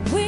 We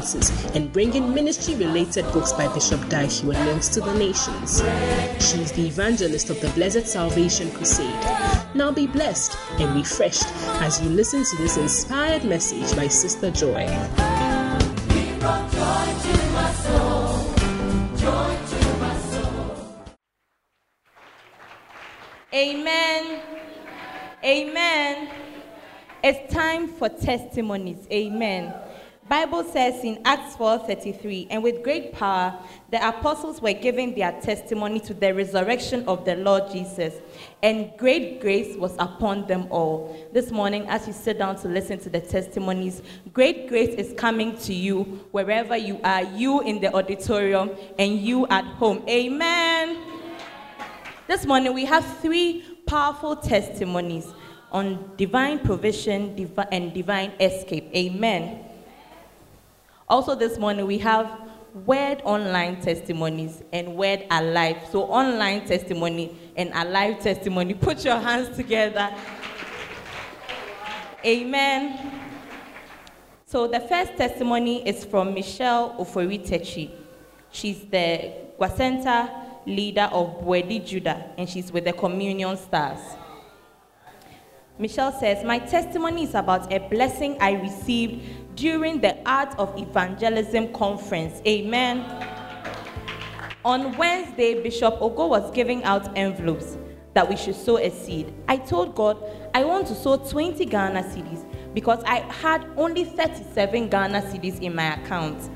and bringing ministry related books by Bishop Dag Heward Mills to the nations. She is the evangelist of the Blessed Salvation Crusade. Now be blessed and refreshed as you listen to this inspired message by Sister Joy. Amen. Amen. It's time for testimonies. Amen. Bible says in Acts 4:33, and with great power the apostles were giving their testimony to the resurrection of the Lord Jesus, and great grace was upon them all. This morning, as you sit down to listen to the testimonies, great grace is coming to you wherever you are, you in the auditorium and you at home. Amen. This morning, we have three powerful testimonies on divine provision and divine escape. Amen. Also, this morning, we have word online testimonies and word alive. So, online testimony and alive testimony. Put your hands together. Amen. So, the first testimony is from Michelle Oforitechi. She's the Gwacenta leader of Bwedi Judah, and she's with the Communion Stars. Michelle says, My testimony is about a blessing I received during the Art of Evangelism conference. Amen. On Wednesday, Bishop Ogo was giving out envelopes that we should sow a seed. I told God, I want to sow 20 Ghana cedis because I had only 37 Ghana cedis in my account.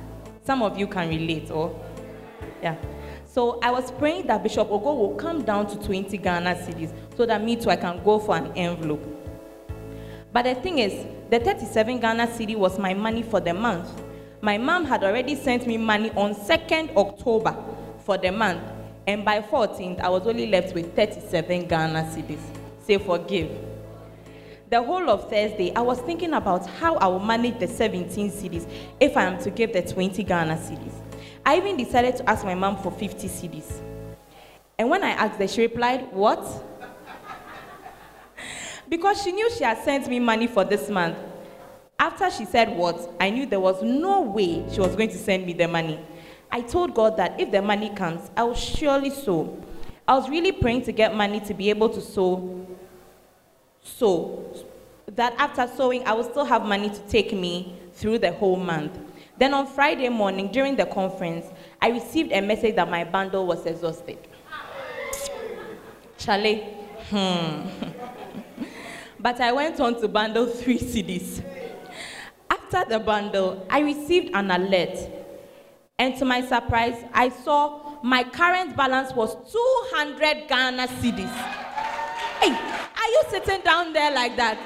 Some of you can relate, or yeah. So I was praying that Bishop Ogo will come down to 20 Ghana cedis so that me too I can go for an envelope. But the thing is, the 37 Ghana cedi was my money for the month. My mom had already sent me money on 2nd October for the month, and by 14th I was only left with 37 Ghana cedis. Say forgive. The whole of Thursday, I was thinking about how I will manage the 17 cedis if I am to give the 20 Ghana cedis. I even decided to ask my mom for 50 cedis. And when I asked her, she replied, What? Because she knew she had sent me money for this month. After she said what, I knew there was no way she was going to send me the money. I told God that if the money comes, I will surely sow. I was really praying to get money to be able to sow, so that after sowing, I will still have money to take me through the whole month. Then on Friday morning during the conference, I received a message that my bundle was exhausted. Charlie, hmm. but I went on to bundle three cedis. After the bundle, I received an alert. And to my surprise, I saw my current balance was 200 Ghana cedis. Hey, are you sitting down there like that?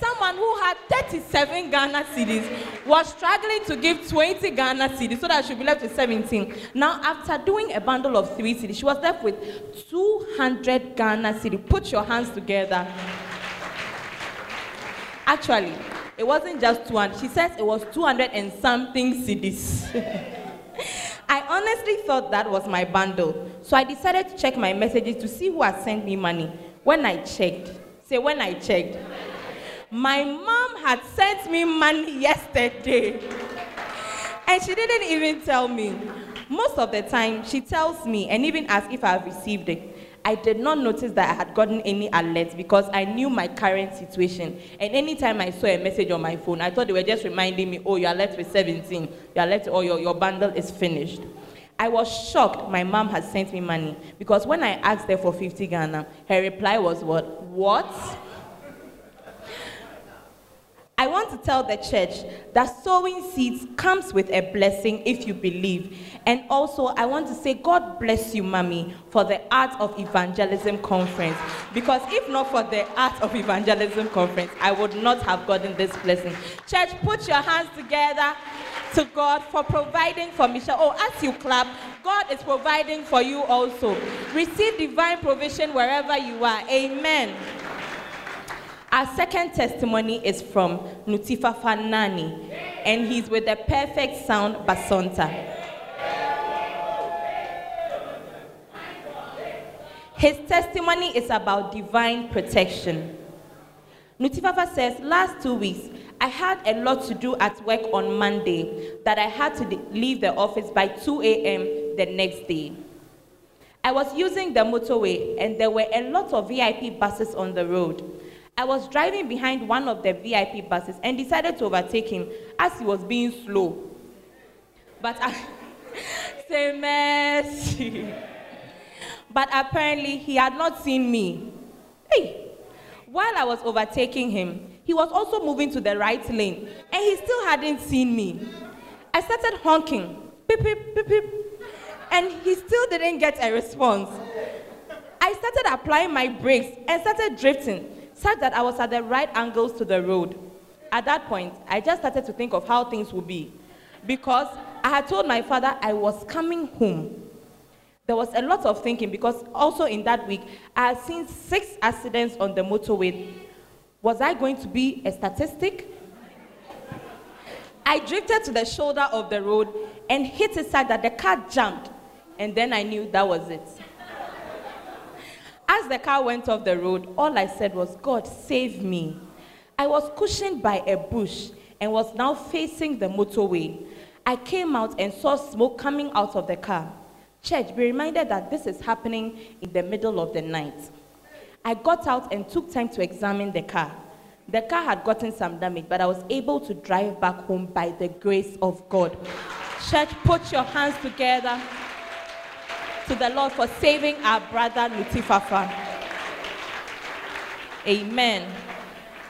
Someone who had 37 Ghana cedis was struggling to give 20 Ghana cedis so that she would be left with 17. Now, after doing a bundle of three cedis, she was left with 200 Ghana cedis. Put your hands together. Actually, it wasn't just 200. She says it was 200 and something cedis. I honestly thought that was my bundle. So I decided to check my messages to see who had sent me money. When I checked, say when I checked, my mom had sent me money yesterday. And she didn't even tell me. Most of the time, she tells me and even asks if I have received it. I did not notice that I had gotten any alerts because I knew my current situation. And anytime I saw a message on my phone, I thought they were just reminding me, oh, you are left with 17. You are left, or your, your bundle is finished. I was shocked my mom had sent me money because when I asked her for 50 Ghana, her reply was what? What? I want to tell the church that sowing seeds comes with a blessing if you believe. And also, I want to say, God bless you, Mommy, for the Art of Evangelism Conference. Because if not for the Art of Evangelism Conference, I would not have gotten this blessing. Church, put your hands together to God for providing for Michelle. Oh, as you clap, God is providing for you also. Receive divine provision wherever you are. Amen. Our second testimony is from Nutifa Fanani, and he's with the Perfect Sound Basonta. His testimony is about divine protection. Nutifafa says, last two weeks, I had a lot to do at work on Monday that I had to leave the office by 2 a.m. the next day. I was using the motorway and there were a lot of VIP buses on the road. I was driving behind one of the VIP buses and decided to overtake him as he was being slow. But I say mercy. But apparently he had not seen me. Hey, while I was overtaking him, he was also moving to the right lane and he still hadn't seen me. I started honking, beep, beep, beep, beep, and he still didn't get a response. I started applying my brakes and started drifting such that I was at the right angles to the road. At that point, I just started to think of how things would be because I had told my father I was coming home. There was a lot of thinking because also in that week, I had seen six accidents on the motorway. Was I going to be a statistic? I drifted to the shoulder of the road and hit it such that the car jumped, and then I knew that was it. As the car went off the road, all I said was, God, save me. I was cushioned by a bush and was now facing the motorway. I came out and saw smoke coming out of the car. Church, be reminded that this is happening in the middle of the night. I got out and took time to examine the car. The car had gotten some damage, but I was able to drive back home by the grace of God. Church, put your hands together to the Lord for saving our brother Nutifafa. Amen.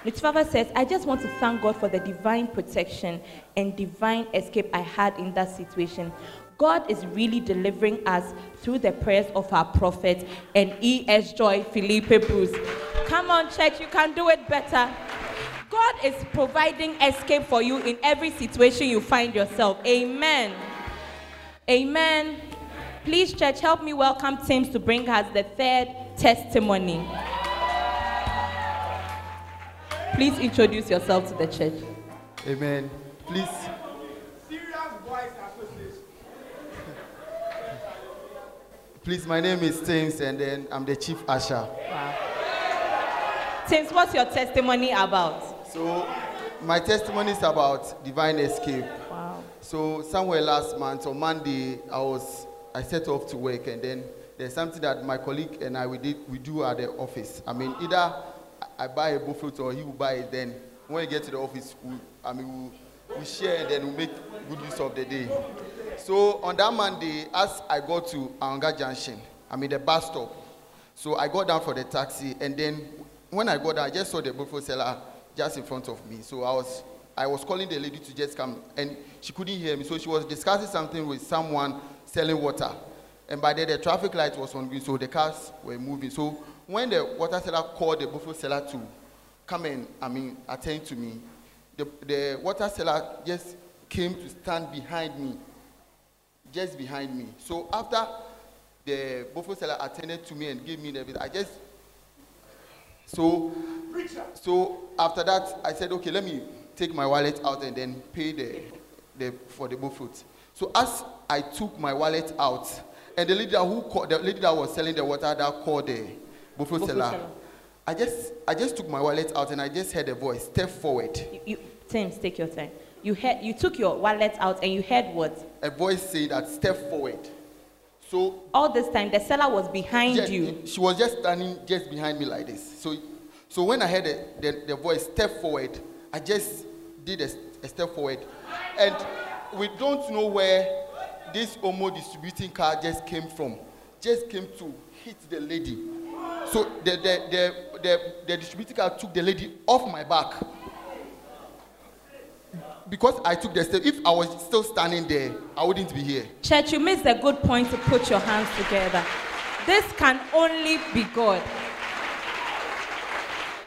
Nutifafa says, I just want to thank God for the divine protection and divine escape I had in that situation. God is really delivering us through the prayers of our prophet and E.S. Joy Felipe Bruce. Come on, church, you can do it better. God is providing escape for you in every situation you find yourself. Amen. Amen. Please, church, help me welcome Tim to bring us the third testimony. Please introduce yourself to the church. Amen. Please. Please, my name is James, and then I'm the chief usher. Wow. James, what's your testimony about? So, my testimony is about divine escape. Wow. So, somewhere last month on Monday, I was I set off to work, and then there's something that my colleague and I we did we do at the office. I mean, either I buy a buffet or he will buy it. Then when we get to the office, we, I mean, we, we share then we make good use of the day. So on that Monday, as I got to Anga Junction, I mean the bus stop. So I got down for the taxi, and then when I got down, I just saw the buffet seller just in front of me. So I was I was calling the lady to just come, and she couldn't hear me. So she was discussing something with someone selling water. And by then the traffic light was on green, so the cars were moving. So when the water seller called the bofrot seller to come and, I mean, attend to me, the, the water seller just came to stand behind me, just behind me. So after the bofrot seller attended to me and gave me the I just, so, so after that, I said, okay, let me take my wallet out and then pay the, the for the bofrot. So as I took my wallet out, and the lady who called, the lady that was selling the water that called the bofrot seller, I just I just took my wallet out and I just heard a voice, step forward. You, you Tim, take your time. You heard you took your wallet out and you heard what? A voice saying that step forward. So all this time the seller was behind just, you. She was just standing just behind me like this. So so when I heard the, the, the voice step forward, I just did a, a step forward. And we don't know where this Omo distributing car just came from. Just came to hit the lady. So the, the, the, the, the distributing car took the lady off my back. because I took the step, if I was still standing there, I wouldn't be here. Church, you missed a good point to put your hands together. This can only be God.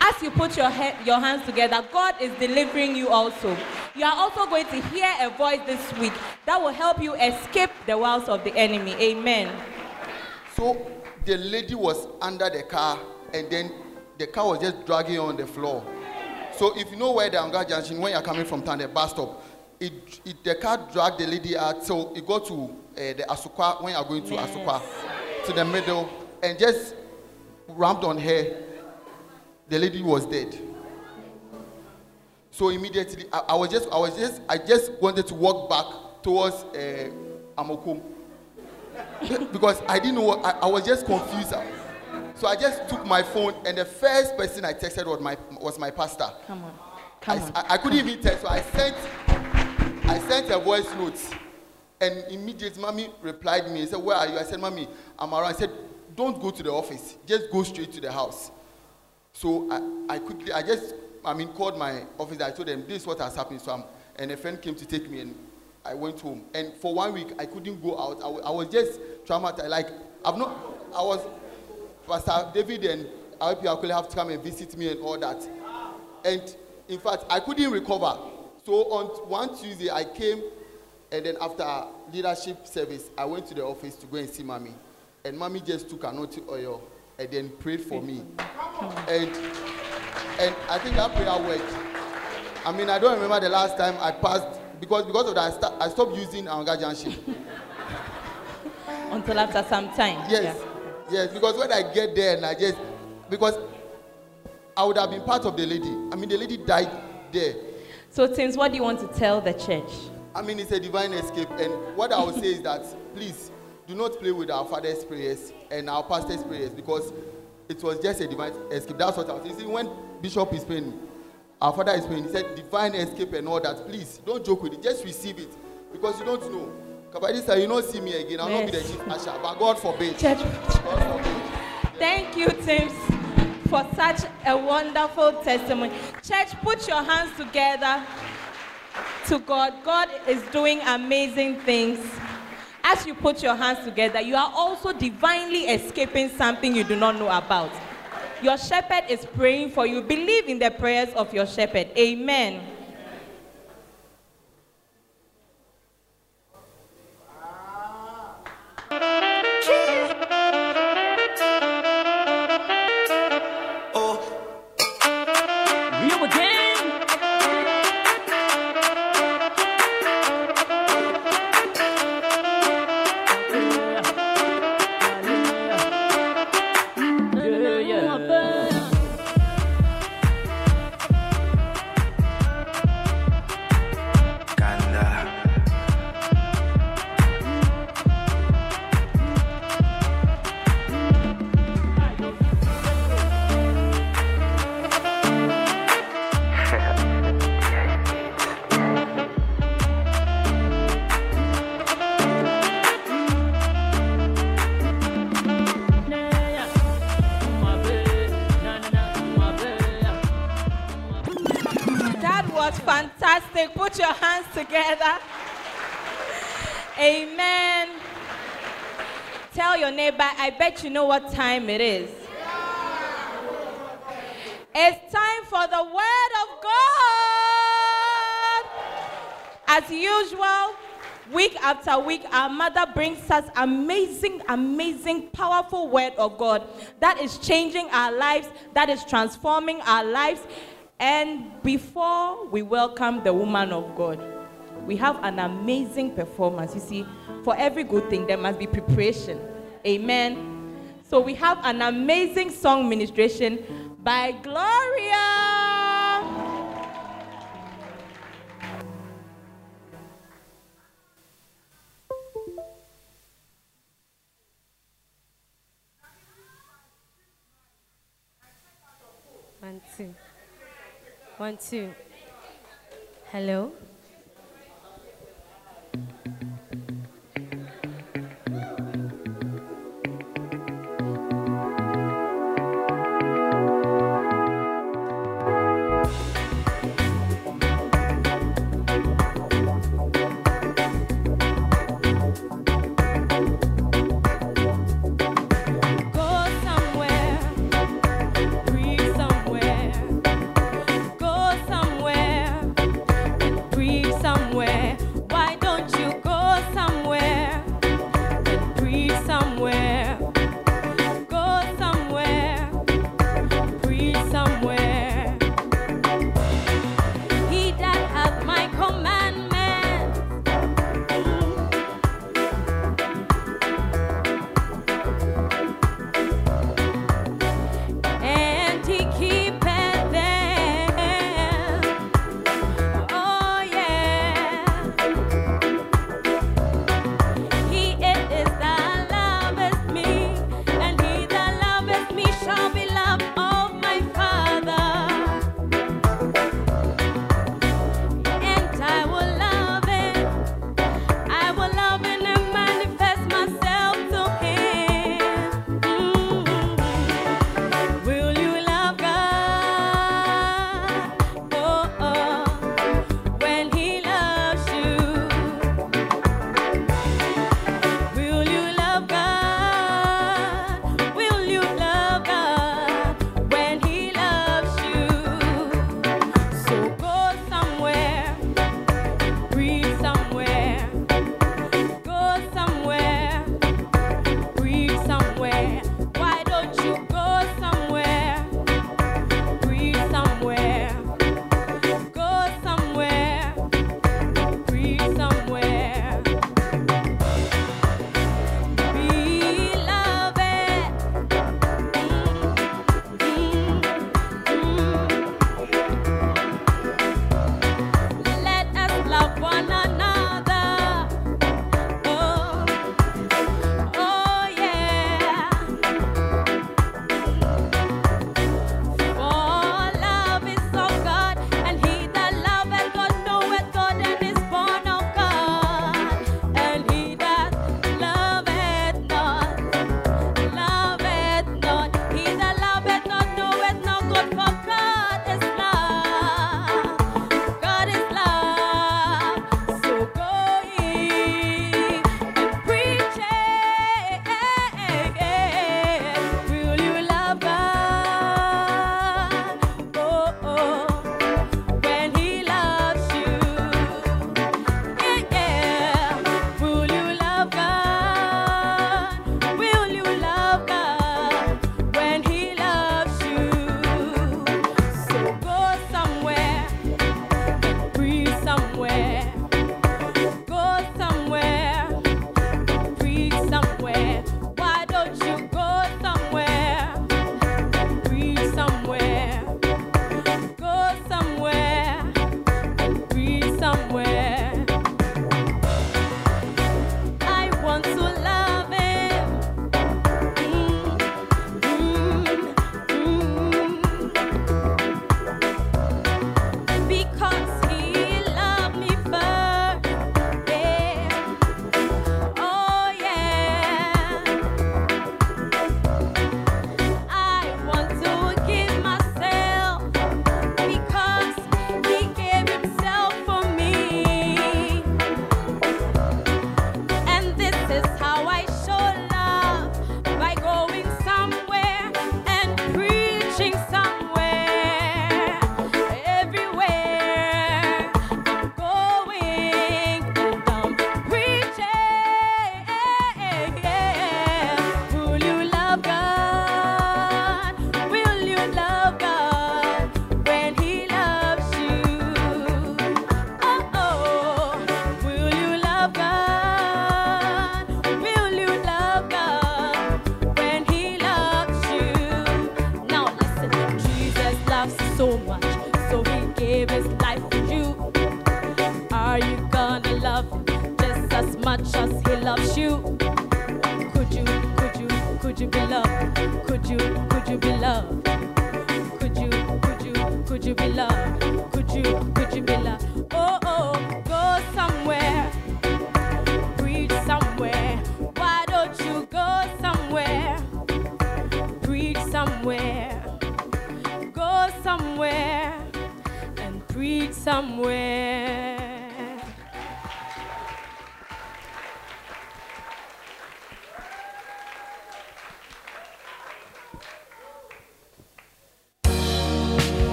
As you put your, he- your hands together, God is delivering you also. You are also going to hear a voice this week that will help you escape the wiles of the enemy. Amen. So the lady was under the car, and then the car was just dragging on the floor. So if you know where the Anga Junction, when you're coming from town, the bus stop, it, it the car dragged the lady out. So it got to uh, the Asokwa when you're going to Yes. Asokwa, to the middle, and just rammed on her. The lady was dead. So immediately, I, I was just, I was just, I just wanted to walk back towards uh, Amakom because I didn't know what, I, I was just confused. So I just took my phone, and the first person I texted was my was my pastor. Come on. I, Come on. I, I couldn't even text, so I sent I sent a voice note, and immediately, mommy replied me and said, "Where are you?" I said, "Mommy, I'm around." I said, "Don't go to the office. Just go straight to the house." So I, I quickly, I just, I mean, called my office. I told them this is what has happened. So I'm, and a friend came to take me, and I went home. And for one week, I couldn't go out. I, was just traumatized. Like I've not, I was, Pastor David and RP Akule have to come and visit me and all that. And in fact, I couldn't recover. So on one Tuesday, I came, and then after leadership service, I went to the office to go and see mommy. And mommy just took anointing oil and then prayed for me. And and I think that prayer worked. I mean, I don't remember the last time I passed because because of that I, sta- I stopped using Anga Junction. Until after some time. Yes, Yeah. yes, because when I get there and I just because I would have been part of the lady. I mean, the lady died there. So, Tims, what do you want to tell the church? I mean, it's a divine escape. And what I would say is that please do not play with our father's prayers and our pastor's prayers because it was just a divine escape. That's what I was saying. See, when Bishop is praying, our father is praying, he said divine escape and all that. Please don't joke with it. Just receive it because you don't know. Kabadisa, you don't see me again. I'll not be the Yes. chief usher. But God forbid. Church. God forbid. Thank you, Tims, for such a wonderful testimony. Church, put your hands together to God. God is doing amazing things. As you put your hands together, you are also divinely escaping something you do not know about. Your shepherd is praying for you. Believe in the prayers of your shepherd. Amen. Bet you know what time it is. It's time for the Word of God. As usual, week after week, our mother brings us amazing, amazing, powerful Word of God that is changing our lives, that is transforming our lives. And before we welcome the woman of God, we have an amazing performance. You see, for every good thing, there must be preparation. Amen. So we have an amazing song ministration by Gloria. One, two. One, two. Hello?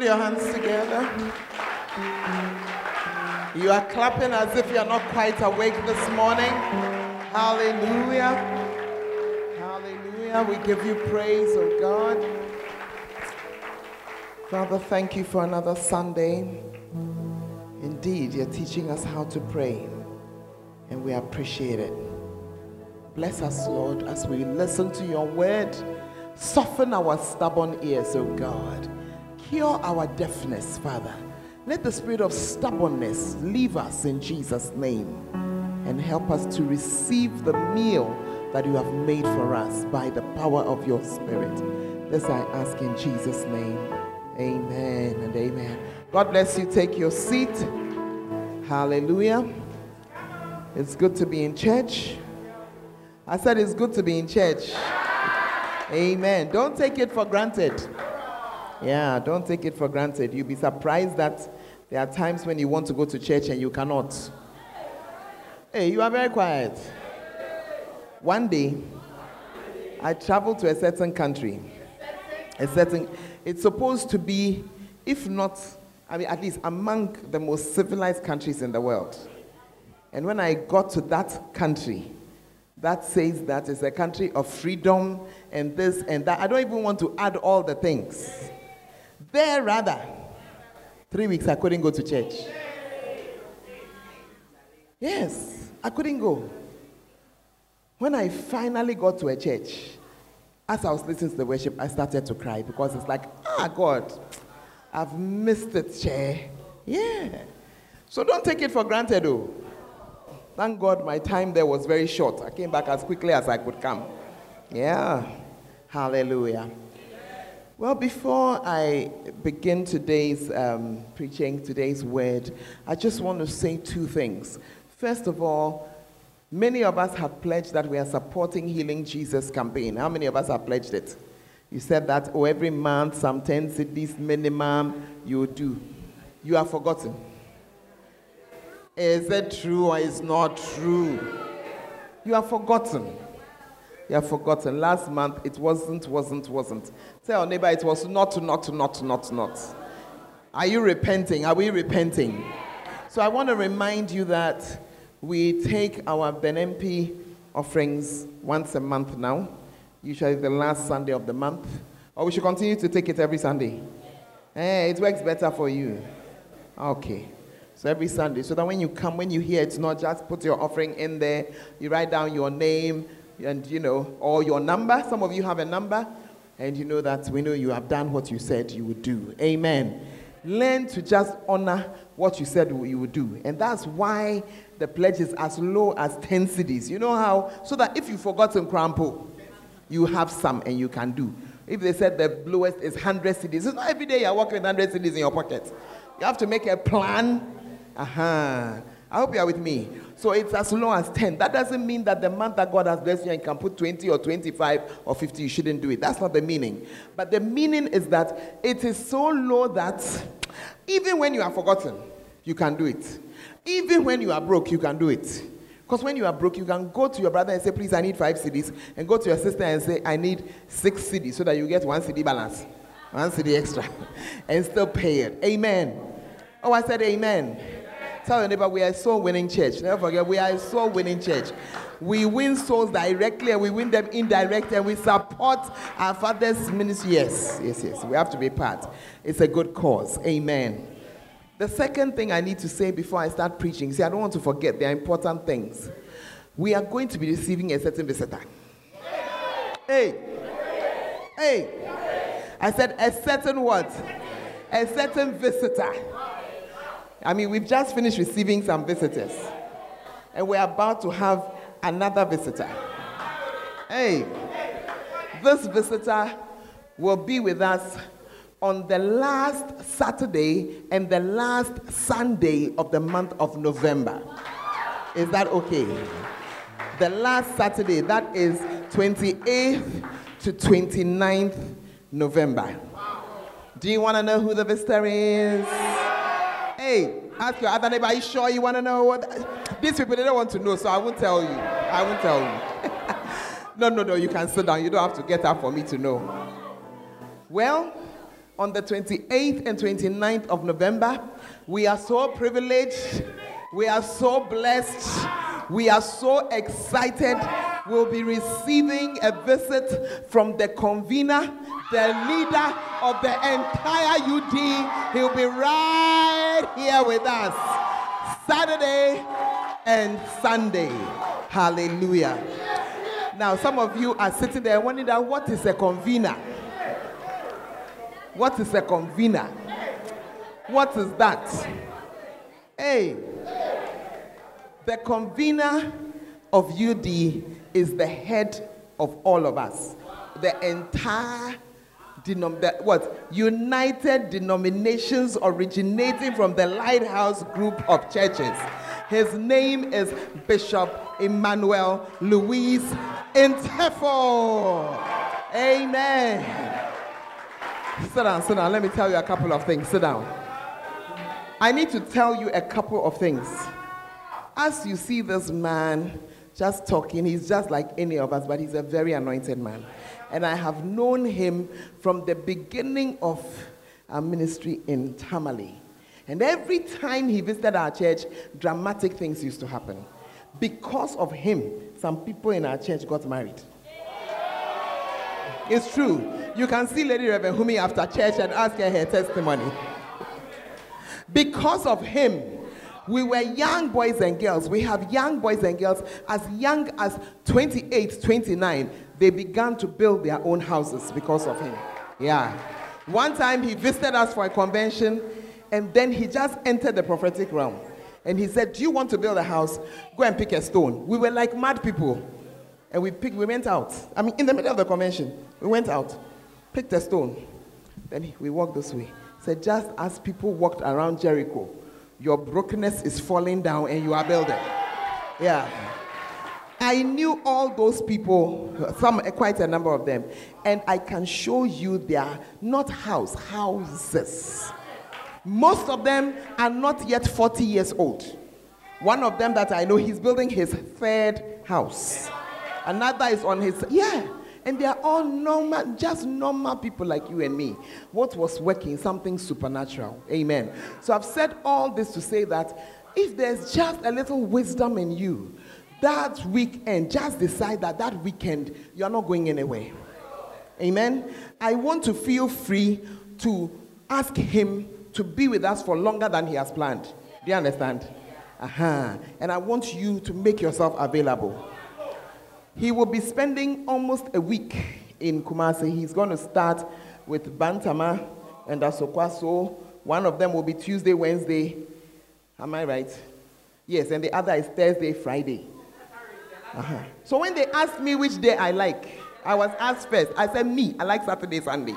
Put your hands together. You are clapping as if you are not quite awake this morning. Hallelujah. Hallelujah. We give you praise, oh God. Father, thank you for another Sunday. Indeed, you're teaching us how to pray, and we appreciate it. Bless us, Lord, as we listen to your word. Soften our stubborn ears, oh God. Cure our deafness, Father. Let the spirit of stubbornness leave us in Jesus' name and help us to receive the meal that you have made for us by the power of your spirit. This I ask in Jesus' name. Amen and amen. God bless you. Take your seat. Hallelujah. It's good to be in church. I said it's good to be in church. Amen. Don't take it for granted. Yeah, don't take it for granted. You'll be surprised that there are times when you want to go to church and you cannot. Hey, you are very quiet. One day, I traveled to a certain country. A certain, it's supposed to be, if not, I mean, at least among the most civilized countries in the world. And when I got to that country, that says that it's a country of freedom and this and that. I don't even want to add all the things. There, rather, three weeks I couldn't go to church. Yes, I couldn't go. When I finally got to a church, as I was listening to the worship, I started to cry because it's like, ah, God, I've missed it, chair. Yeah. So don't take it for granted, though. Thank God my time there was very short. I came back as quickly as I could come. Yeah. Hallelujah. Well, before I begin today's um, preaching, today's word, I just want to say two things. First of all, many of us have pledged that we are supporting Healing Jesus campaign. How many of us have pledged it? You said that, oh, every month, some 10 cedis minimum, you do. You have forgotten. Is it true or is not true? You have forgotten. You have forgotten. Last month it wasn't, wasn't, wasn't. Tell neighbor it was not, not, not, not, not. Are you repenting? Are we repenting? So I want to remind you that we take our Benempi offerings once a month now, usually the last Sunday of the month. Or we should continue to take it every Sunday. Hey, it works better for you. Okay. So every Sunday, so that when you come, when you hear, it's not just put your offering in there. You write down your name and you know, or your number. Some of you have a number, and you know that we know you have done what you said you would do. Amen. Learn to just honor what you said you would do, and that's why the pledge is as low as ten cedis. You know how? So that if you've forgotten Crampo, you have some and you can do. If they said the lowest is 100 cedis, it's not every day you're walking with 100 cedis in your pocket. You have to make a plan uh-huh. I hope you are with me. So it's as low as 10. That doesn't mean that the month that God has blessed you and can put 20 or 25 or 50, you shouldn't do it. That's not the meaning. But the meaning is that it is so low that even when you are forgotten, you can do it. Even when you are broke, you can do it. Because when you are broke, you can go to your brother and say, please, I need five cedis. And go to your sister and say, I need six cedis so that you get one cedi balance, one cedi extra, and still pay it. Amen. Oh, I said amen. Tell your neighbor, we are a soul winning church. Never forget, we are a soul winning church. We win souls directly and we win them indirectly and we support our father's ministry. Yes, yes, yes. We have to be part. It's a good cause. Amen. The second thing I need to say before I start preaching, see, I don't want to forget, there are important things. We are going to be receiving a certain visitor. Hey, hey. I said a certain what? A certain visitor. I mean, we've just finished receiving some visitors, and we're about to have another visitor. Hey, this visitor will be with us on the last Saturday and the last Sunday of the month of November. Is that okay? The last Saturday, that is 28th to 29th November. Do you want to know who the visitor is? Hey, ask your other neighbor, are you sure you want to know what? These people, they don't want to know, so I won't tell you. I won't tell you. no, no, no, you can sit down. You don't have to get up for me to know. Well, on the 28th and 29th of November. We are so privileged. We are so blessed. We are so excited. We'll be receiving a visit from the convener, the leader of the entire UD. He'll be right here with us Saturday and Sunday. Hallelujah. Now, some of you are sitting there wondering that what is a convener? What is a convener? What is that? Hey, the convener of UD is the head of all of us. The entire denom- the, what United Denominations originating from the Lighthouse Group of Churches. His name is Bishop Emmanuel Louise Intefo. Amen. Sit down, sit down. Let me tell you a couple of things. Sit down. I need to tell you a couple of things. As you see this man just talking, he's just like any of us, but he's a very anointed man. And I have known him from the beginning of our ministry in Tamale. And every time he visited our church, dramatic things used to happen. Because of him, some people in our church got married. It's true. You can see Lady Reverend Humi after church and ask her her testimony. Because of him, we were young boys and girls. We have young boys and girls as young as 28, 29. They began to build their own houses because of him. Yeah. One time he visited us for a convention and then he just entered the prophetic realm. And he said, Do you want to build a house? Go and pick a stone. We were like mad people. And we picked, we went out. I mean, in the middle of the convention, we went out, picked a stone. Then we walked this way. Said, just as people walked around Jericho, your brokenness is falling down and you are building. Yeah. I knew all those people, some quite a number of them, and I can show you their not house, houses. Most of them are not yet 40 years old. One of them that I know, he's building his third house. Another is on his, yeah. And they are all normal, just normal people like you and me. What was working? Something supernatural. Amen. So I've said all this to say that if there's just a little wisdom in you, that weekend, just decide that that weekend you're not going anywhere. Amen. I want to feel free to ask him to be with us for longer than he has planned. Do you understand? Uh-huh. And I want you to make yourself available. He will be spending almost a week in Kumasi. He's going to start with Bantama and Asokwaso. One of them will be Tuesday, Wednesday. Am I right? Yes, and the other is Thursday, Friday. Uh-huh. So when they asked me which day I like, I was asked first. I said, Me, I like Saturday, Sunday.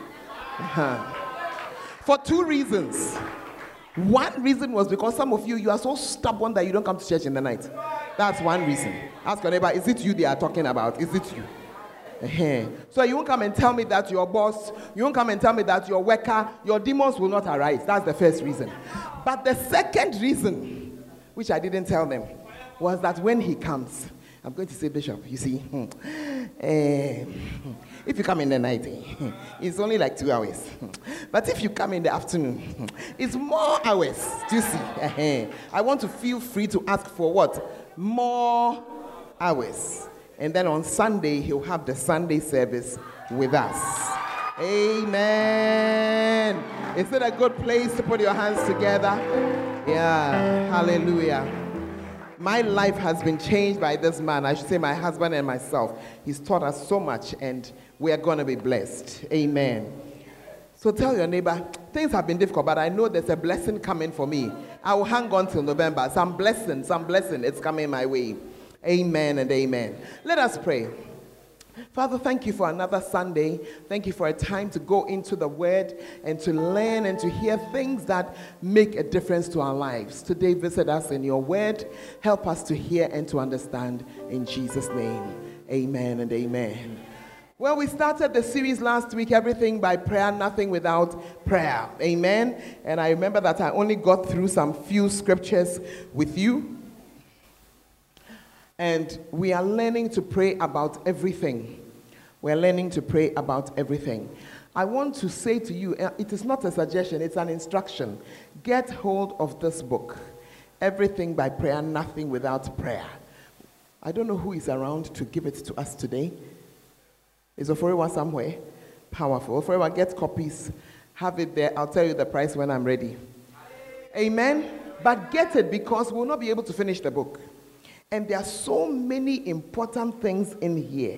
Uh-huh. For two reasons. One reason was because some of you, you are so stubborn that you don't come to church in the night. That's one reason. Ask your neighbor, is it you they are talking about? Is it you? Uh-huh. So you won't come and tell me that your boss, you won't come and tell me that your worker, your demons will not arise. That's the first reason. But the second reason, which I didn't tell them, was that when he comes, I'm going to say, Bishop, you see, eh, if you come in the night, it's only like two hours. But if you come in the afternoon, it's more hours. Do you see? I want to feel free to ask for what? More hours. And then on Sunday, he'll have the Sunday service with us. Amen. Is it a good place to put your hands together? Yeah. Hallelujah. My life has been changed by this man. I should say, my husband and myself. He's taught us so much, and we are going to be blessed. Amen. So tell your neighbor, things have been difficult, but I know there's a blessing coming for me. I will hang on till November. Some blessing, some blessing, it's coming my way. Amen and amen. Let us pray. Father, thank you for another Sunday. Thank you for a time to go into the Word and to learn and to hear things that make a difference to our lives. Today, visit us in your Word. Help us to hear and to understand. In Jesus' name, amen and amen. Well, we started the series last week, Everything by Prayer, Nothing Without Prayer. Amen. And I remember that I only got through some few scriptures with you. And we are learning to pray about everything. We're learning to pray about everything. I want to say to you, uh, it is not a suggestion, it's an instruction. Get hold of this book. Everything by prayer, nothing without prayer. I don't know who is around to give it to us today. Is Oforiwa somewhere? Powerful. Oforiwa, get copies. Have it there. I'll tell you the price when I'm ready. Amen. But get it because we'll not be able to finish the book. And there are so many important things in here.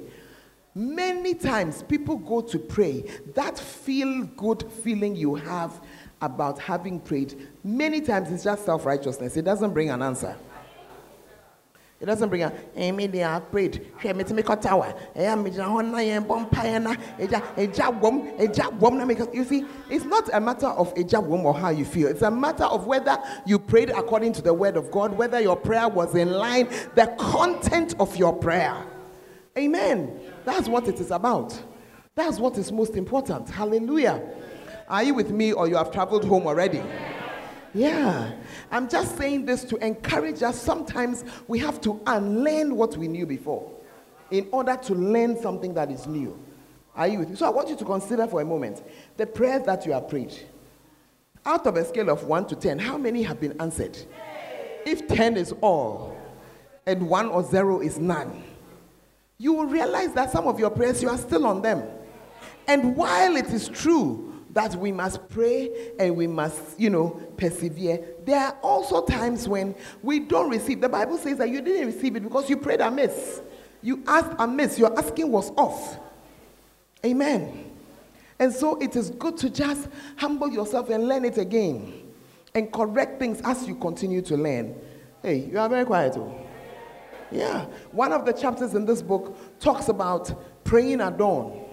Many times people go to pray. That feel good feeling you have about having prayed, many times it's just self righteousness. It doesn't bring an answer. It doesn't bring a immediately I prayed. Hwɛ me timi kɔtawa. Ɛyɛ me gyina hɔ na yɛn bɔ mpaeɛ na ɛgya ɛgya wɔm ɛgya wɔm na make you see it's not a matter of a ɛgya wɔm or how you feel. It's a matter of whether you prayed according to the word of God, whether your prayer was in line, the content of your prayer. Amen. That's what it is about. That's what is most important. Hallelujah. Are you with me or you have traveled home already? Yeah. I'm just saying this to encourage us. Sometimes we have to unlearn what we knew before in order to learn something that is new. Are you with me? So I want you to consider for a moment the prayers that you have prayed. Out of a scale of 1 to 10, how many have been answered? If 10 is all and 1 or 0 is none, you will realize that some of your prayers, you are still on them. And while it is true that we must pray and we must, you know, persevere. There are also times when we don't receive. The Bible says that you didn't receive it because you prayed amiss. You asked amiss. Your asking was off. Amen. And so it is good to just humble yourself and learn it again and correct things as you continue to learn. Hey, you are very quiet. Oh. Yeah. One of the chapters in this book talks about praying at dawn.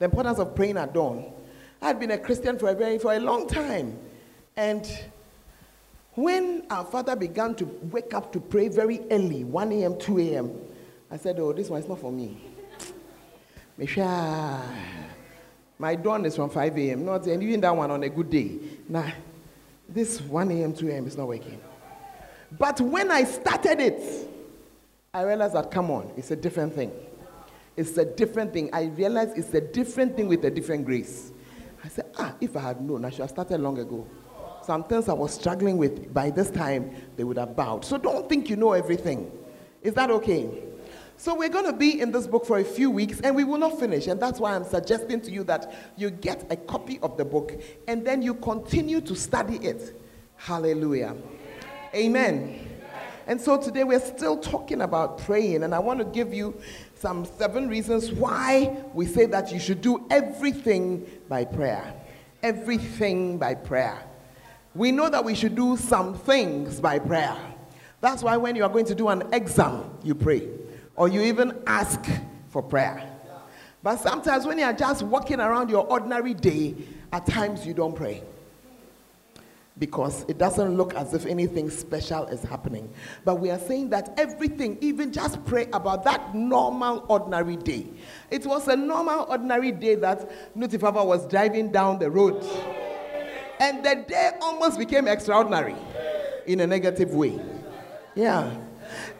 The importance of praying at dawn. I had been a Christian for a very for a long time. And when our father began to wake up to pray very early, 1 a.m., 2 a.m., I said, Oh, this one is not for me. My dawn is from 5 a.m., not and even that one on a good day. Nah, this 1 a.m., 2 a.m. is not working. But when I started it, I realized that, come on, it's a different thing. It's a different thing. I realized it's a different thing with a different grace. I said, ah, if I had known, I should have started long ago. Some things I was struggling with, by this time, they would have bowed. So don't think you know everything. Is that okay? So we're going to be in this book for a few weeks and we will not finish. And that's why I'm suggesting to you that you get a copy of the book and then you continue to study it. Hallelujah. Amen. And so today we're still talking about praying, and I want to give you some seven reasons why we say that you should do everything by prayer. Everything by prayer. We know that we should do some things by prayer. That's why when you are going to do an exam, you pray, or you even ask for prayer. But sometimes when you are just walking around your ordinary day, at times you don't pray because it doesn't look as if anything special is happening. But we are saying that everything, even just pray about that normal, ordinary day. It was a normal, ordinary day that Nutifafa was driving down the road. And the day almost became extraordinary in a negative way. Yeah.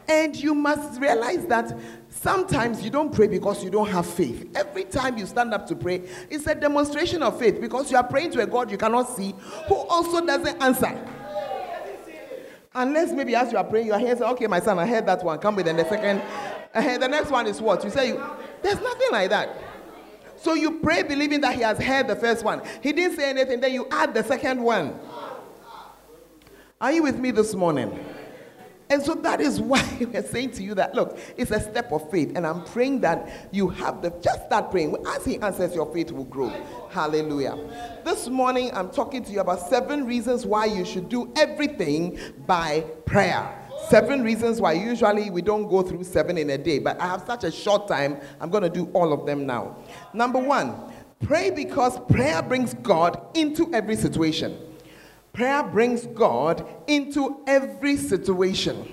And you must realize that Sometimes you don't pray because you don't have faith. Every time you stand up to pray, it's a demonstration of faith because you are praying to a God you cannot see who also doesn't answer. Unless maybe as you are praying, you are here say, okay, my son, I heard that one. Come with in the second. Uh, the next one is what? You say, you, there's nothing like that. So you pray believing that he has heard the first one. He didn't say anything, then you add the second one. Are you with me this morning? And so that is why we're saying to you that look, it's a step of faith. And I'm praying that you have the just start praying. As he answers, your faith will grow. Hallelujah. This morning I'm talking to you about seven reasons why you should do everything by prayer. Seven reasons why usually we don't go through seven in a day, but I have such a short time, I'm going to do all of them now. Number one, pray because prayer brings God into every situation. Prayer brings God into every situation.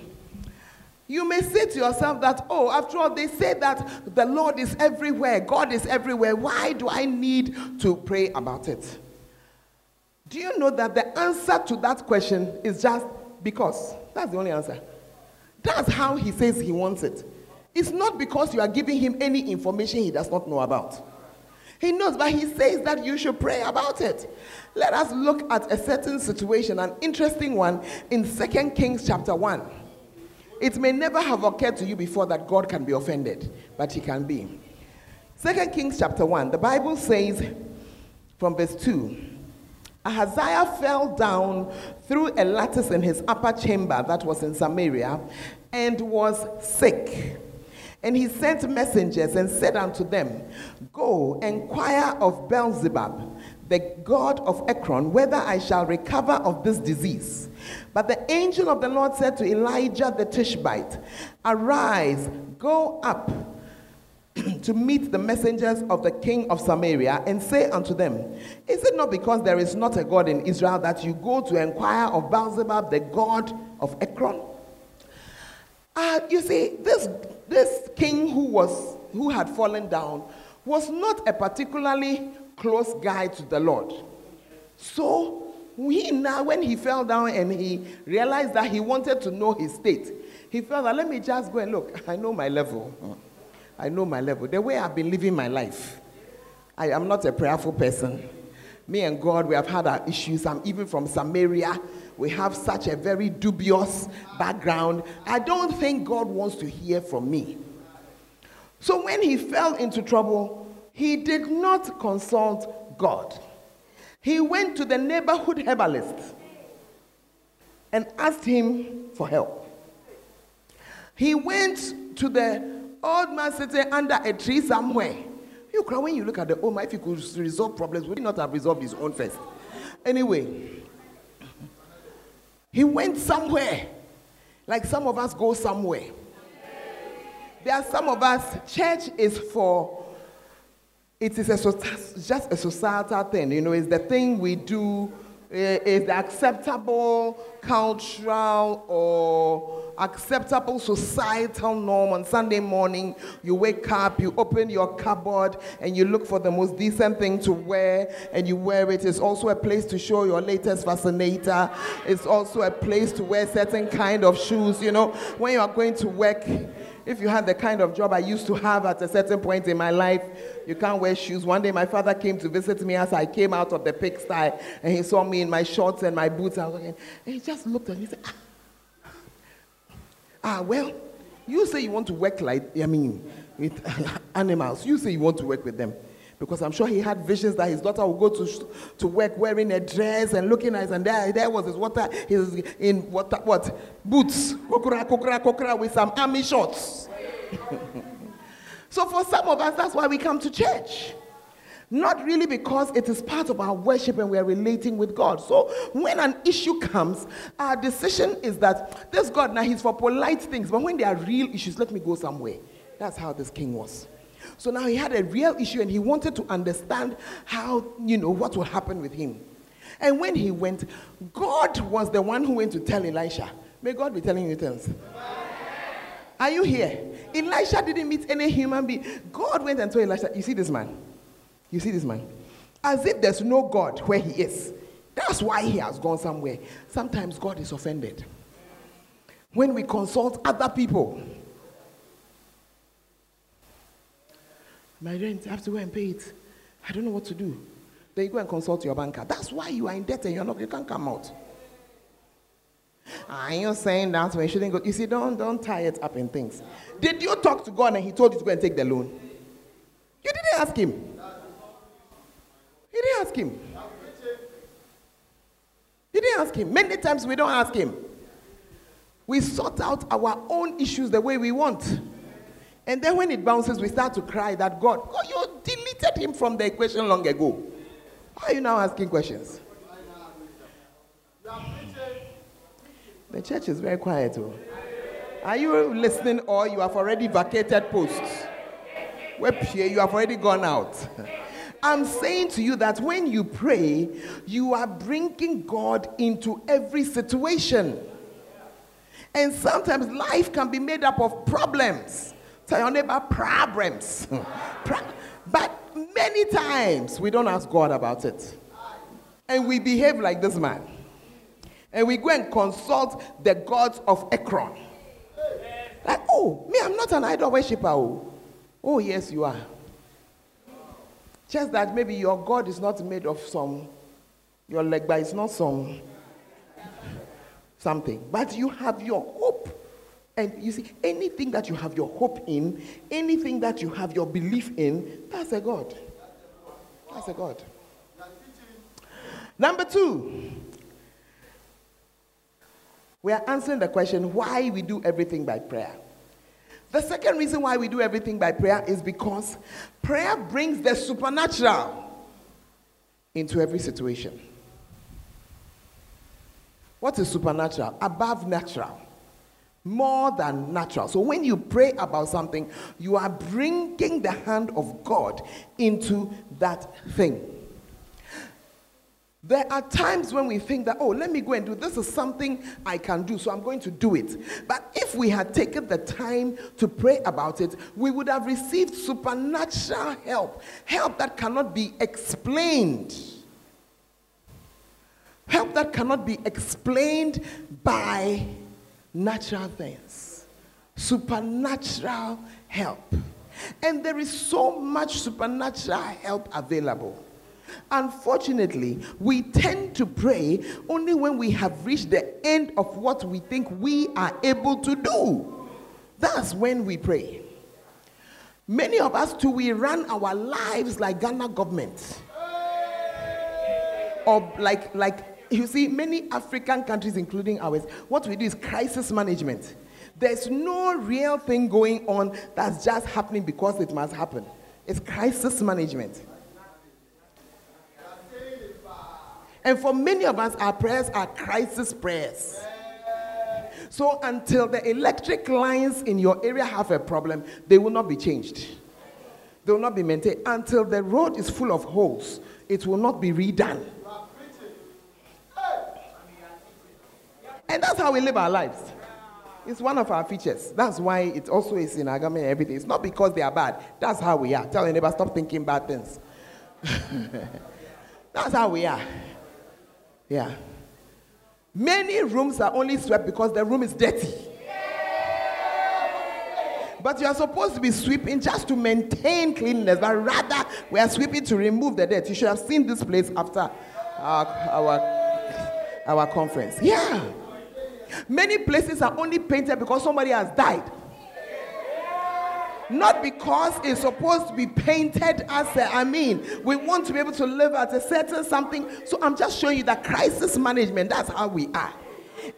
You may say to yourself that, oh, after all, they say that the Lord is everywhere, God is everywhere. Why do I need to pray about it? Do you know that the answer to that question is just because? That's the only answer. That's how he says he wants it. It's not because you are giving him any information he does not know about. He knows, but he says that you should pray about it. Let us look at a certain situation, an interesting one in Second Kings chapter 1. It may never have occurred to you before that God can be offended, but he can be. Second Kings chapter 1, the Bible says from verse 2 Ahaziah fell down through a lattice in his upper chamber that was in Samaria and was sick. And he sent messengers and said unto them, Go, inquire of Beelzebub, the god of Ekron, whether I shall recover of this disease. But the angel of the Lord said to Elijah the Tishbite, Arise, go up to meet the messengers of the king of Samaria and say unto them, Is it not because there is not a God in Israel that you go to inquire of Beelzebub, the god of Ekron? Uh, you see, this, this king who, was, who had fallen down was not a particularly close guy to the Lord. So, he now, when he fell down and he realized that he wanted to know his state, he felt that let me just go and look. I know my level. I know my level. The way I've been living my life, I am not a prayerful person. Me and God, we have had our issues. I'm even from Samaria. We have such a very dubious background. I don't think God wants to hear from me. So when he fell into trouble, he did not consult God. He went to the neighborhood herbalist and asked him for help. He went to the old man sitting under a tree somewhere. You cry when you look at the old man, if he could resolve problems, would he not have resolved his own first? Anyway, he went somewhere. Like some of us go somewhere. There are some of us, church is for, it is a, just a societal thing. You know, it's the thing we do, eh, it's acceptable cultural or acceptable societal norm on Sunday morning. You wake up, you open your cupboard, and you look for the most decent thing to wear, and you wear it. It's also a place to show your latest fascinator. It's also a place to wear certain kind of shoes. You know, when you are going to work, if you had the kind of job I used to have at a certain point in my life, you can't wear shoes. One day, my father came to visit me as I came out of the pigsty, and he saw me in my shorts and my boots. I was looking, and he just looked at me and said, ah, Ah, well, you say you want to work like, I mean, with animals. You say you want to work with them. Because I'm sure he had visions that his daughter would go to, to work wearing a dress and looking nice, and there, there was his water, his in water, what? Boots, kokura, kokura, kokura, with some army shorts. so for some of us, that's why we come to church. Not really because it is part of our worship and we are relating with God. So when an issue comes, our decision is that this God, now he's for polite things, but when there are real issues, let me go somewhere. That's how this king was. So now he had a real issue and he wanted to understand how, you know, what will happen with him. And when he went, God was the one who went to tell Elisha. May God be telling you things. Are you here? Elisha didn't meet any human being. God went and told Elisha, You see this man? You see this man? As if there's no God where he is. That's why he has gone somewhere. Sometimes God is offended. When we consult other people, my rent, I have to go and pay it. I don't know what to do. Then you go and consult your banker. That's why you are in debt and you're not, you can't come out. Ah, are you saying that when you shouldn't go? You see, don't, don't tie it up in things. Did you talk to God and he told you to go and take the loan? You didn't ask him. He didn't ask him. He didn't ask him. Many times we don't ask him. We sort out our own issues the way we want. And then when it bounces, we start to cry that God, God, you deleted him from the equation long ago. Why are you now asking questions? The church is very quiet. Oh. Are you listening or you have already vacated posts? Where you have already gone out? I'm saying to you that when you pray, you are bringing God into every situation. And sometimes life can be made up of problems. Tell your neighbor, problems. but many times we don't ask God about it. And we behave like this man. And we go and consult the gods of Ekron. Like, oh, me, I'm not an idol worshiper. Oh, oh yes, you are. Just that maybe your God is not made of some, your leg, but it's not some something. But you have your hope. And you see, anything that you have your hope in, anything that you have your belief in, that's a God. That's a God. Number two, we are answering the question why we do everything by prayer. The second reason why we do everything by prayer is because prayer brings the supernatural into every situation. What is supernatural? Above natural. More than natural. So when you pray about something, you are bringing the hand of God into that thing. There are times when we think that, oh, let me go and do this is something I can do, so I'm going to do it. But if we had taken the time to pray about it, we would have received supernatural help, help that cannot be explained. Help that cannot be explained by natural things. Supernatural help. And there is so much supernatural help available. Unfortunately, we tend to pray only when we have reached the end of what we think we are able to do. That's when we pray. Many of us, too, we run our lives like Ghana government. Or like, like you see, many African countries, including ours, what we do is crisis management. There's no real thing going on that's just happening because it must happen. It's crisis management. And for many of us, our prayers are crisis prayers. So until the electric lines in your area have a problem, they will not be changed. They will not be maintained. Until the road is full of holes, it will not be redone. And that's how we live our lives. It's one of our features. That's why it also is in Agame and everything. It's not because they are bad. That's how we are. Tell your neighbor, stop thinking bad things. that's how we are. Yeah. Many rooms are only swept because the room is dirty. But you are supposed to be sweeping just to maintain cleanliness, but rather we are sweeping to remove the dirt. You should have seen this place after our, our, our conference. Yeah. Many places are only painted because somebody has died. Not because it's supposed to be painted as a, I mean, we want to be able to live at a certain something. So I'm just showing you that crisis management, that's how we are.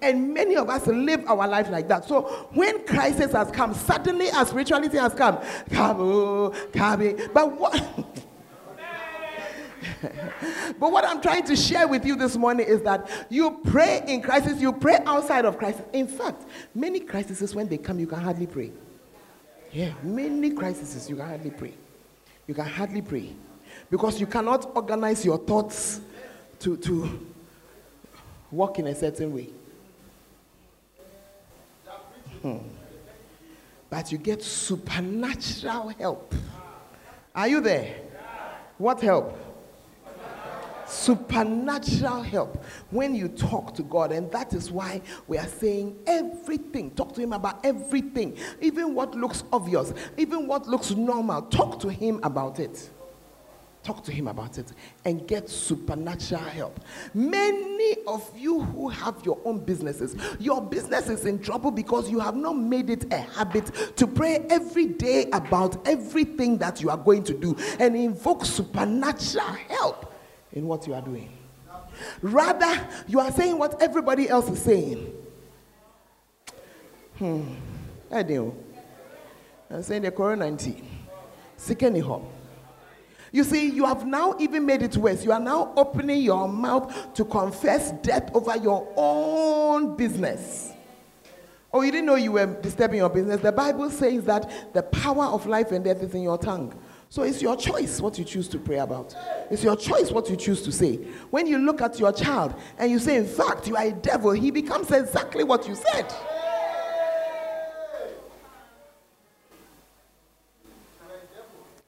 And many of us live our life like that. So when crisis has come, suddenly our spirituality has come. Kabu, kabi. Oh, but what but what I'm trying to share with you this morning is that you pray in crisis, you pray outside of crisis. In fact, many crises, when they come, you can hardly pray. Yeah, many crises, you can hardly pray. You can hardly pray. Because you cannot organize your thoughts to, to walk in a certain way. Hmm. But you get supernatural help. Are you there? What help? Supernatural help when you talk to God. And that is why we are saying everything. Talk to Him about everything, even what looks obvious, even what looks normal. Talk to Him about it. Talk to him about it and get supernatural help. Many of you who have your own businesses, your business is in trouble because you have not made it a habit to pray every day about everything that you are going to do and invoke supernatural help in what you are doing. Rather, you are saying what everybody else is saying. Hmm. I do. I'm saying the Corona 19. Second home. You see, you have now even made it worse. You are now opening your mouth to confess death over your own business. Oh, you didn't know you were disturbing your business. The Bible says that the power of life and death is in your tongue. So it's your choice what you choose to pray about. It's your choice what you choose to say. When you look at your child and you say, in fact, you are a devil, he becomes exactly what you said.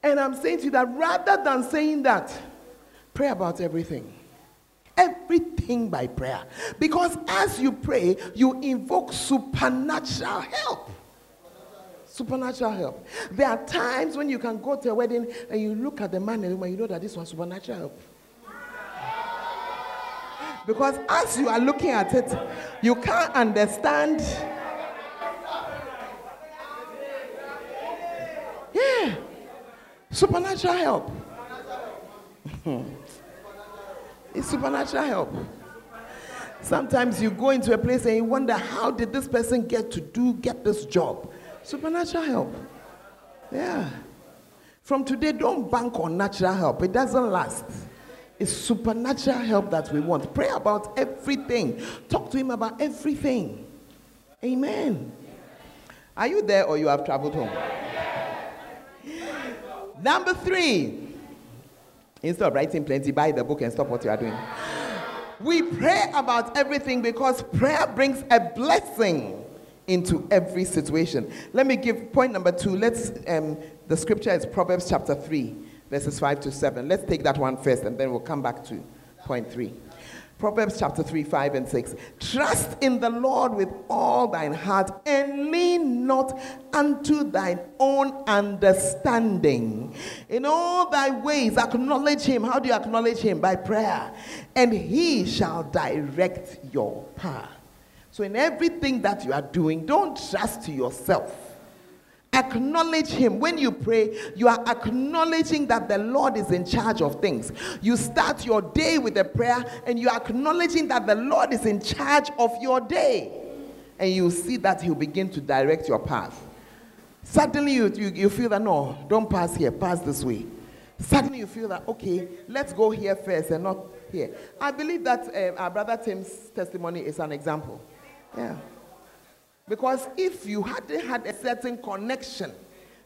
And I'm saying to you that rather than saying that, pray about everything. Everything by prayer. Because as you pray, you invoke supernatural help Supernatural help. There are times when you can go to a wedding and you look at the man and woman, you know that this was supernatural help. Because as you are looking at it, you can't understand. Yeah. Supernatural help. it's supernatural help. Sometimes you go into a place and you wonder, how did this person get to do, get this job? Supernatural help. Yeah. From today, don't bank on natural help. It doesn't last. It's supernatural help that we want. Pray about everything. Talk to him about everything. Amen. Are you there or you have traveled home? Number three. Instead of writing plenty, buy the book and stop what you are doing. We pray about everything because prayer brings a blessing into every situation. Let me give point number two. Let's um, the scripture is Proverbs chapter 3, verses 5 to 7. Let's take that one first and then we'll come back to point 3. Proverbs chapter 3, 5 and 6. Trust in the Lord with all thine heart and lean not unto thine own understanding. In all thy ways, acknowledge him. How do you acknowledge him? By prayer. And he shall direct your path. So, in everything that you are doing, don't trust yourself. Acknowledge Him. When you pray, you are acknowledging that the Lord is in charge of things. You start your day with a prayer and you are acknowledging that the Lord is in charge of your day. And you see that He'll begin to direct your path. Suddenly, you, you, you feel that no, don't pass here, pass this way. Suddenly, you feel that okay, let's go here first and not here. I believe that uh, our brother Tim's testimony is an example. Yeah. Because if you hadn't had a certain connection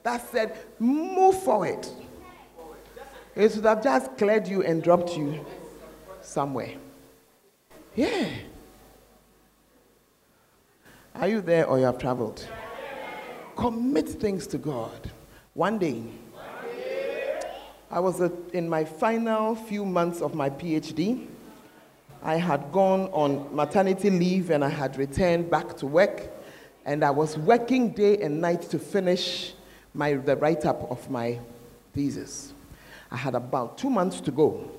that said, move forward, it would have just cleared you and dropped you somewhere. Yeah. Are you there or you have traveled? Commit things to God. One day, I was uh, in my final few months of my PhD. I had gone on maternity leave and I had returned back to work and I was working day and night to finish my, the write up of my thesis. I had about two months to go.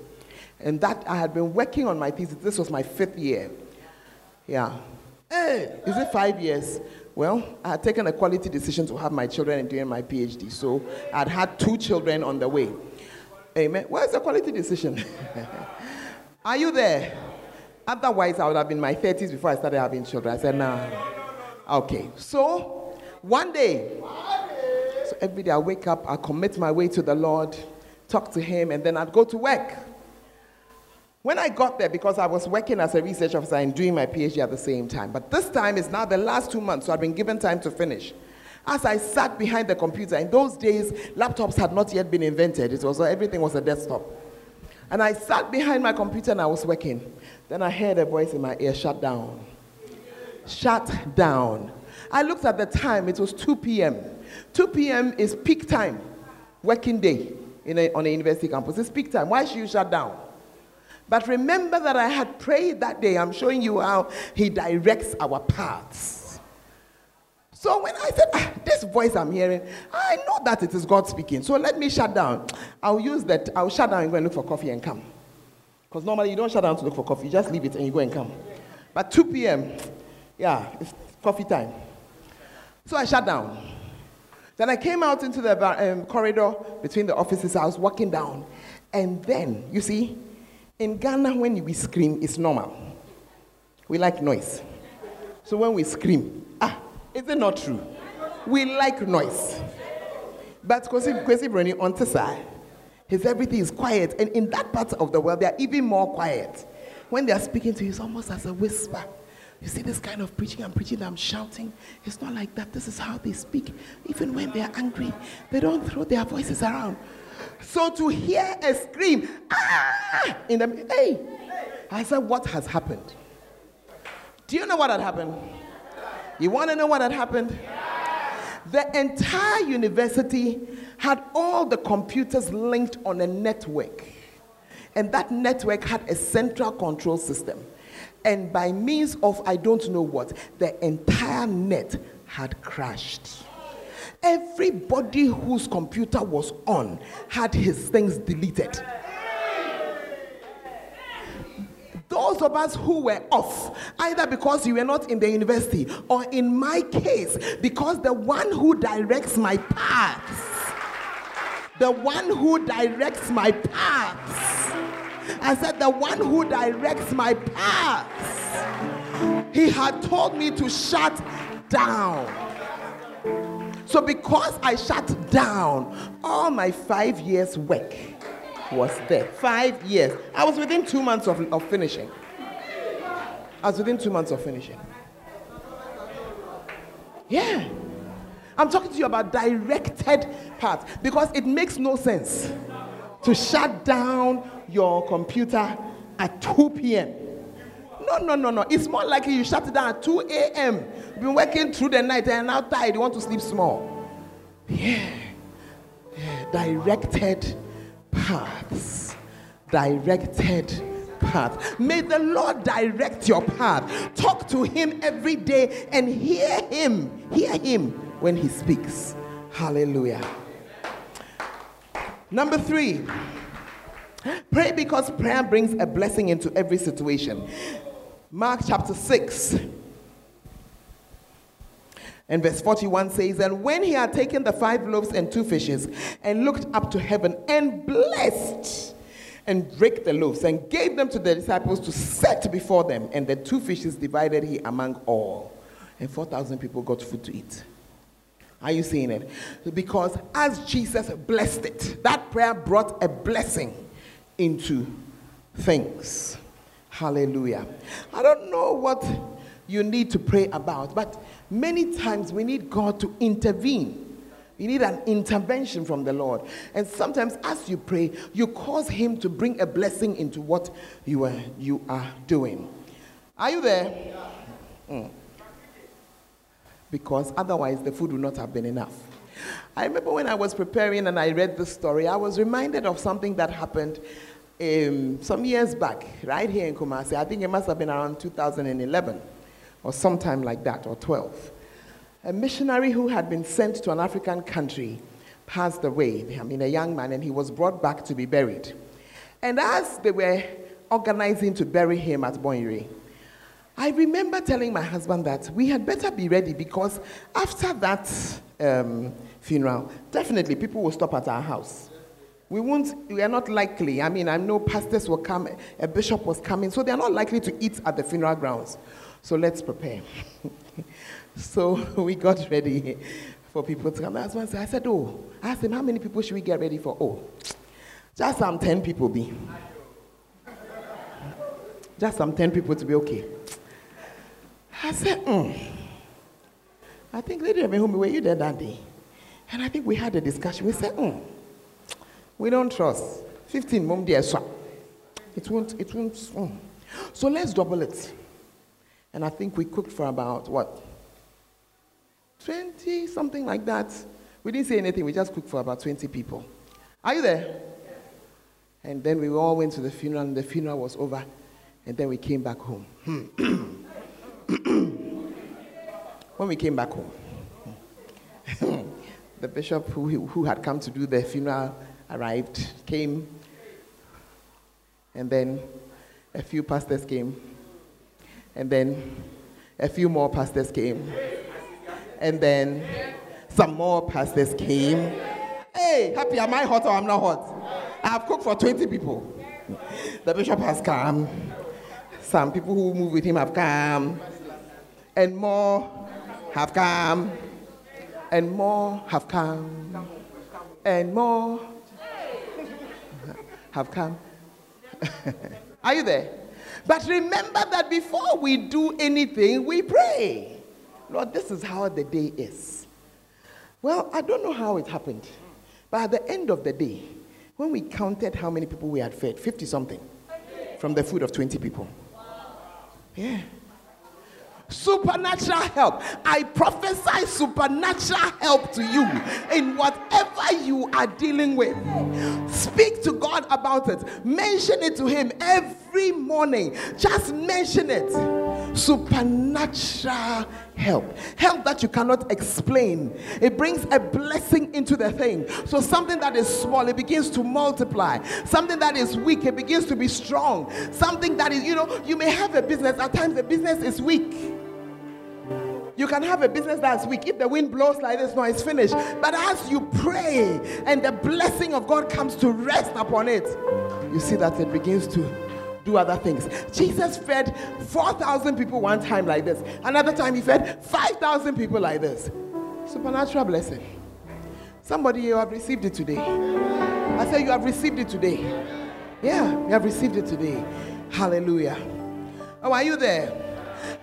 And that I had been working on my thesis. This was my fifth year. Yeah. Hey, is it five years? Well, I had taken a quality decision to have my children and doing my PhD. So I'd had two children on the way. Amen. Where's the quality decision? Are you there? Otherwise, I would have been in my 30s before I started having children. I said, nah. Okay, so one day, so every day I wake up, I commit my way to the Lord, talk to Him, and then I'd go to work. When I got there, because I was working as a research officer and doing my PhD at the same time, but this time is now the last two months, so I've been given time to finish. As I sat behind the computer, in those days, laptops had not yet been invented. It was everything was a desktop. And I sat behind my computer and I was working. Then I heard a voice in my ear, shut down shut down. I looked at the time, it was 2 p.m. 2 p.m. is peak time, working day in a, on a university campus. It's peak time. Why should you shut down? But remember that I had prayed that day. I'm showing you how He directs our paths. So when I said, ah, This voice I'm hearing, I know that it is God speaking. So let me shut down. I'll use that. I'll shut down and go and look for coffee and come. Because normally you don't shut down to look for coffee, you just leave it and you go and come. But 2 p.m., yeah, it's coffee time. So I shut down. Then I came out into the um, corridor between the offices. I was walking down. And then, you see, in Ghana, when we scream, it's normal. We like noise. So when we scream, is it not true? We like noise. But Kwesi Bruni on Tessa, his everything is quiet. And in that part of the world, they are even more quiet. When they are speaking to you, it's almost as a whisper. You see this kind of preaching, I'm preaching, I'm shouting. It's not like that. This is how they speak. Even when they're angry, they don't throw their voices around. So to hear a scream, ah, in the, hey, I said, what has happened? Do you know what had happened? You want to know what had happened? The entire university had all the computers linked on a network. And that network had a central control system. And by means of I don't know what, the entire net had crashed. Everybody whose computer was on had his things deleted. Those of us who were off, either because you were not in the university, or in my case, because the one who directs my paths, the one who directs my paths, I said, the one who directs my paths, he had told me to shut down. So, because I shut down, all my five years' work was there. Five years. I was within two months of, of finishing. I was within two months of finishing. Yeah. I'm talking to you about directed paths because it makes no sense to shut down your computer at 2 p.m. No, no, no, no. It's more likely you shut it down at 2 a.m. You've been working through the night and now tired. You want to sleep small. Yeah. yeah. Directed paths. Directed path. May the Lord direct your path. Talk to Him every day and hear Him. Hear Him when He speaks. Hallelujah. Number three, pray because prayer brings a blessing into every situation. Mark chapter 6 and verse 41 says, And when he had taken the five loaves and two fishes and looked up to heaven and blessed and break the loaves and gave them to the disciples to set before them, and the two fishes divided he among all. And 4,000 people got food to eat. Are you seeing it? Because as Jesus blessed it, that prayer brought a blessing into things. Hallelujah. I don't know what you need to pray about, but many times we need God to intervene. You need an intervention from the Lord. And sometimes as you pray, you cause him to bring a blessing into what you are, you are doing. Are you there? Mm. Because otherwise the food would not have been enough. I remember when I was preparing and I read the story, I was reminded of something that happened um, some years back, right here in Kumasi. I think it must have been around 2011 or sometime like that, or 12. A missionary who had been sent to an African country passed away. I mean, a young man, and he was brought back to be buried. And as they were organizing to bury him at Boyri, I remember telling my husband that we had better be ready because after that um, funeral, definitely people will stop at our house. We won't, we are not likely. I mean, I know pastors will come, a bishop was coming, so they are not likely to eat at the funeral grounds. So let's prepare. so we got ready for people to come. That's I said, Oh, I asked him, How many people should we get ready for? Oh, just some 10 people be. Just some 10 people to be okay. I said, hmm. I think Lady Remy, were you there that day? And I think we had a discussion. We said, hmm, we don't trust. 15 mom dear swap. It won't, it won't. Hmm. So let's double it. And I think we cooked for about what? 20, something like that. We didn't say anything, we just cooked for about 20 people. Are you there? And then we all went to the funeral, and the funeral was over. And then we came back home. when we came back home, the bishop who, who had come to do the funeral arrived, came, and then a few pastors came, and then a few more pastors came, and then some more pastors came. Hey, happy, am I hot or I'm not hot? I have cooked for 20 people. The bishop has come. Some people who move with him have come. And more have come. And more have come. And more have come. Are you there? But remember that before we do anything, we pray. Lord, this is how the day is. Well, I don't know how it happened. But at the end of the day, when we counted how many people we had fed, 50 something from the food of 20 people. Yeah. Supernatural help. I prophesy supernatural help to you in whatever you are dealing with. Speak to God about it. Mention it to Him every morning. Just mention it. Supernatural help. Help that you cannot explain. It brings a blessing into the thing. So something that is small, it begins to multiply. Something that is weak, it begins to be strong. Something that is, you know, you may have a business, at times the business is weak. You can have a business that's weak. If the wind blows like this, no, it's finished. But as you pray and the blessing of God comes to rest upon it, you see that it begins to do other things. Jesus fed 4,000 people one time like this. Another time he fed 5,000 people like this. Supernatural blessing. Somebody, you have received it today. I say you have received it today. Yeah, you have received it today. Hallelujah. Oh, are you there?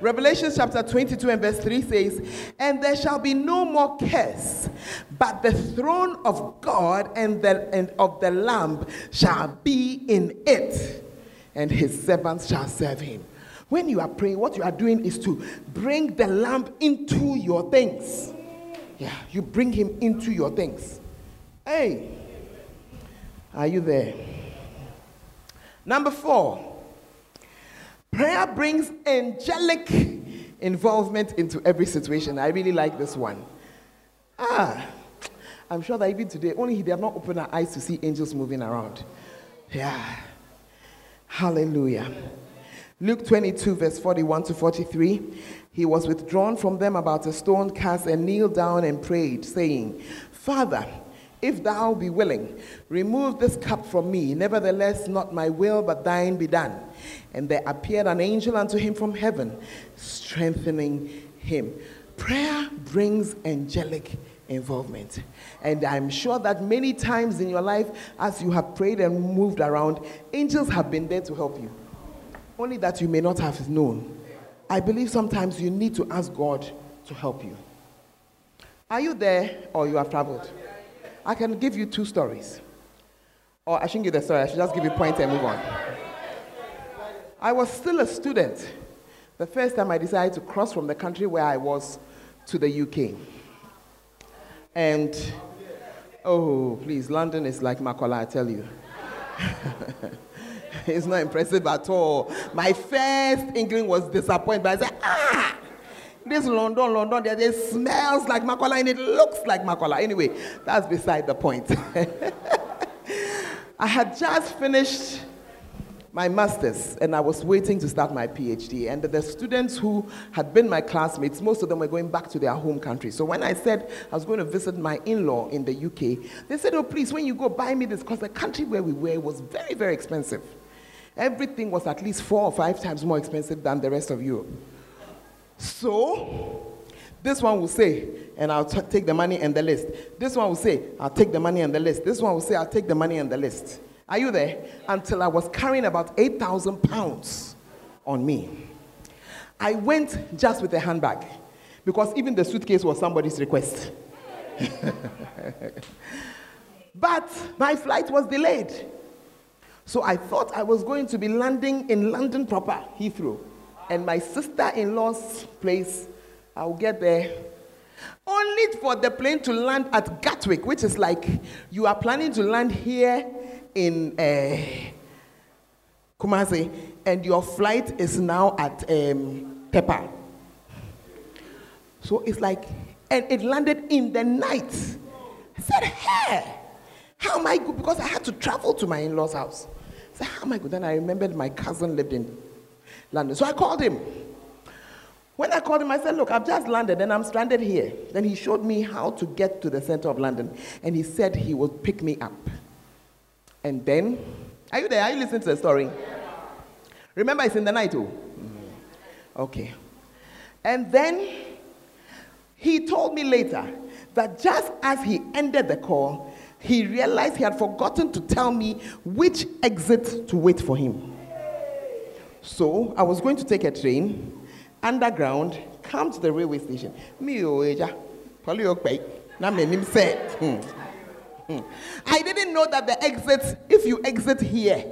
Revelation chapter 22 and verse 3 says, And there shall be no more curse, but the throne of God and, the, and of the Lamb shall be in it, and his servants shall serve him. When you are praying, what you are doing is to bring the Lamb into your things. Yeah, you bring him into your things. Hey, are you there? Number four. Prayer brings angelic involvement into every situation. I really like this one. Ah, I'm sure that even today, only they have not opened our eyes to see angels moving around. Yeah. Hallelujah. Luke 22, verse 41 to 43. He was withdrawn from them about a stone cast and kneeled down and prayed, saying, Father, if thou be willing, remove this cup from me. Nevertheless, not my will, but thine be done. And there appeared an angel unto him from heaven, strengthening him. Prayer brings angelic involvement. And I'm sure that many times in your life, as you have prayed and moved around, angels have been there to help you. Only that you may not have known. I believe sometimes you need to ask God to help you. Are you there or you have traveled? I can give you two stories. Or I shouldn't give the story, I should just give you a point and move on. I was still a student the first time I decided to cross from the country where I was to the UK. And, oh, please, London is like Makola, I tell you. it's not impressive at all. My first inkling was disappointed, but I said, ah, this London, London, there, it smells like Makola and it looks like Makola. Anyway, that's beside the point. I had just finished my master's and I was waiting to start my PhD. And the students who had been my classmates, most of them were going back to their home country. So when I said I was going to visit my in law in the UK, they said, Oh, please, when you go, buy me this, because the country where we were was very, very expensive. Everything was at least four or five times more expensive than the rest of Europe. So, this one will say, and I'll take the money and the list. This one will say, I'll take the money and the list. This one will say, I'll take the money and the list. Are you there? Until I was carrying about 8,000 pounds on me. I went just with a handbag because even the suitcase was somebody's request. but my flight was delayed. So I thought I was going to be landing in London proper, Heathrow. And my sister in law's place, I'll get there. Only for the plane to land at Gatwick, which is like you are planning to land here in uh, Kumasi, and your flight is now at um, Tepa. So it's like, and it landed in the night. I said, hey, how am I good? Because I had to travel to my in law's house. I said, how am I good? Then I remembered my cousin lived in London. So I called him. When I called him, I said, Look, I've just landed and I'm stranded here. Then he showed me how to get to the center of London. And he said he would pick me up. And then, are you there? Are you listening to the story? Remember, it's in the night, too. Okay. And then he told me later that just as he ended the call, he realized he had forgotten to tell me which exit to wait for him. So I was going to take a train underground, come to the railway station. Me, oh, okay. Now, my name said, Hmm. I didn't know that the exit, if you exit here,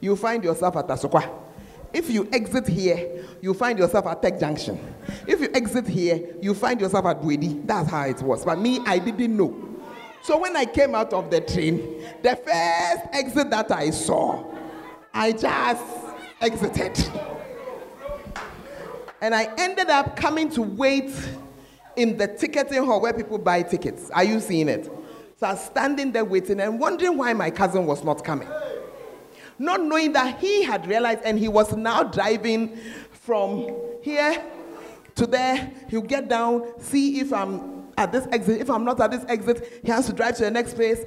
you find yourself at Asokwa. If you exit here, you find yourself at Tech Junction. If you exit here, you find yourself at Dwedi. That's how it was. But me, I didn't know. So when I came out of the train, the first exit that I saw, I just exited. And I ended up coming to wait in the ticketing hall where people buy tickets. Are you seeing it? Was standing there waiting and wondering why my cousin was not coming. Not knowing that he had realized and he was now driving from here to there. He'll get down, see if I'm at this exit. If I'm not at this exit, he has to drive to the next place.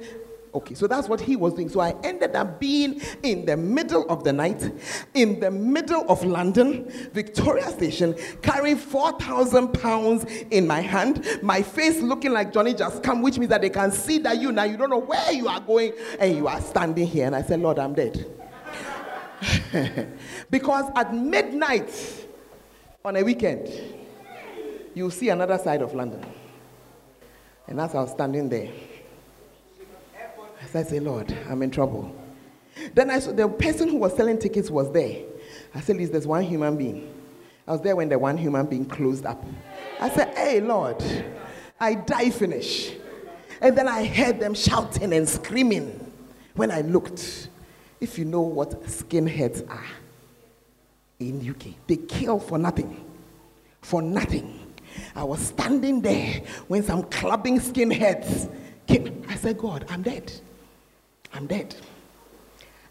Okay, so that's what he was doing. So I ended up being in the middle of the night, in the middle of London, Victoria Station, carrying 4,000 pounds in my hand, my face looking like Johnny just come, which means that they can see that you now, you don't know where you are going, and you are standing here. And I said, Lord, I'm dead. because at midnight on a weekend, you'll see another side of London. And as I was standing there, I say, Lord, I'm in trouble. Then I saw the person who was selling tickets was there. I said, Liz, there's one human being. I was there when the one human being closed up. I said, Hey, Lord, I die finish. And then I heard them shouting and screaming. When I looked, if you know what skinheads are in UK, they kill for nothing. For nothing. I was standing there when some clubbing skinheads came. I said, God, I'm dead. I'm dead.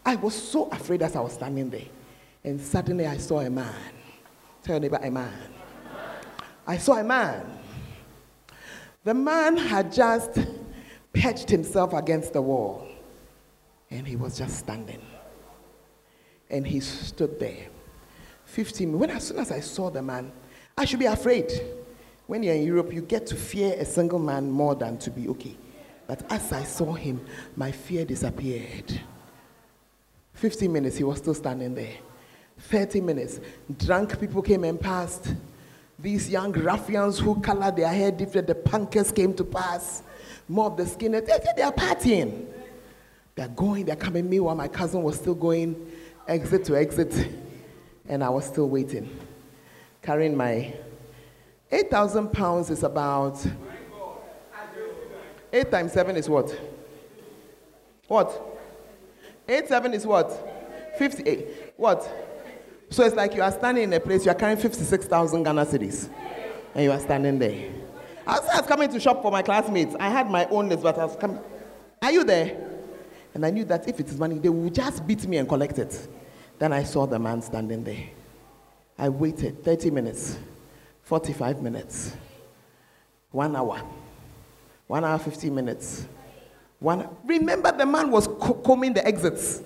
I was so afraid as I was standing there. And suddenly I saw a man. Tell your neighbor, a man. I saw a man. The man had just patched himself against the wall. And he was just standing. And he stood there. 15 minutes. As soon as I saw the man, I should be afraid. When you're in Europe, you get to fear a single man more than to be okay. But as I saw him, my fear disappeared. 15 minutes, he was still standing there. 30 minutes, drunk people came and passed. These young ruffians who colored their hair different, the punkers came to pass. More of the skinheads, they, are partying. They're going, they're coming. Meanwhile, my cousin was still going exit to exit, and I was still waiting, carrying my 8,000 pounds is about 8 times 7 is what? What? 8 7 is what? 58. What? So it's like you are standing in a place, you are carrying 56,000 Ghana cedis. And you are standing there. I was, I was coming to shop for my classmates. I had my own list, but I was coming. Are you there? And I knew that if it is money, they will just beat me and collect it. Then I saw the man standing there. I waited 30 minutes, 45 minutes, one hour. One hour, 15 minutes. One, remember, the man was co- combing the exits.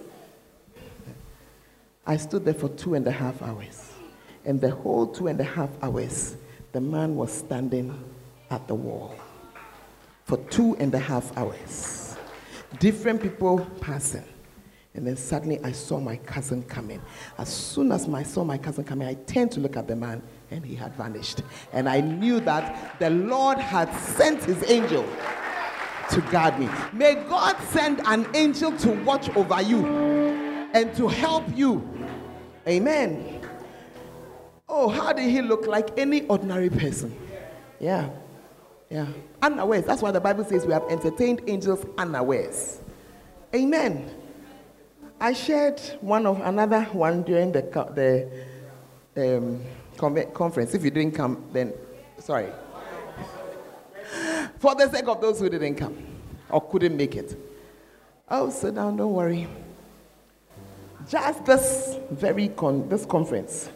I stood there for two and a half hours. And the whole two and a half hours, the man was standing at the wall for two and a half hours. Different people passing. And then suddenly I saw my cousin coming. As soon as I saw my cousin coming, I turned to look at the man and he had vanished. And I knew that the Lord had sent his angel to guard me. May God send an angel to watch over you and to help you. Amen. Oh, how did he look like any ordinary person? Yeah. Yeah. Unawares. That's why the Bible says we have entertained angels unawares. Amen. I shared one of another one during the, the um, conference. If you didn't come, then sorry. For the sake of those who didn't come or couldn't make it. Oh, sit down, don't worry. Just this very con- this conference,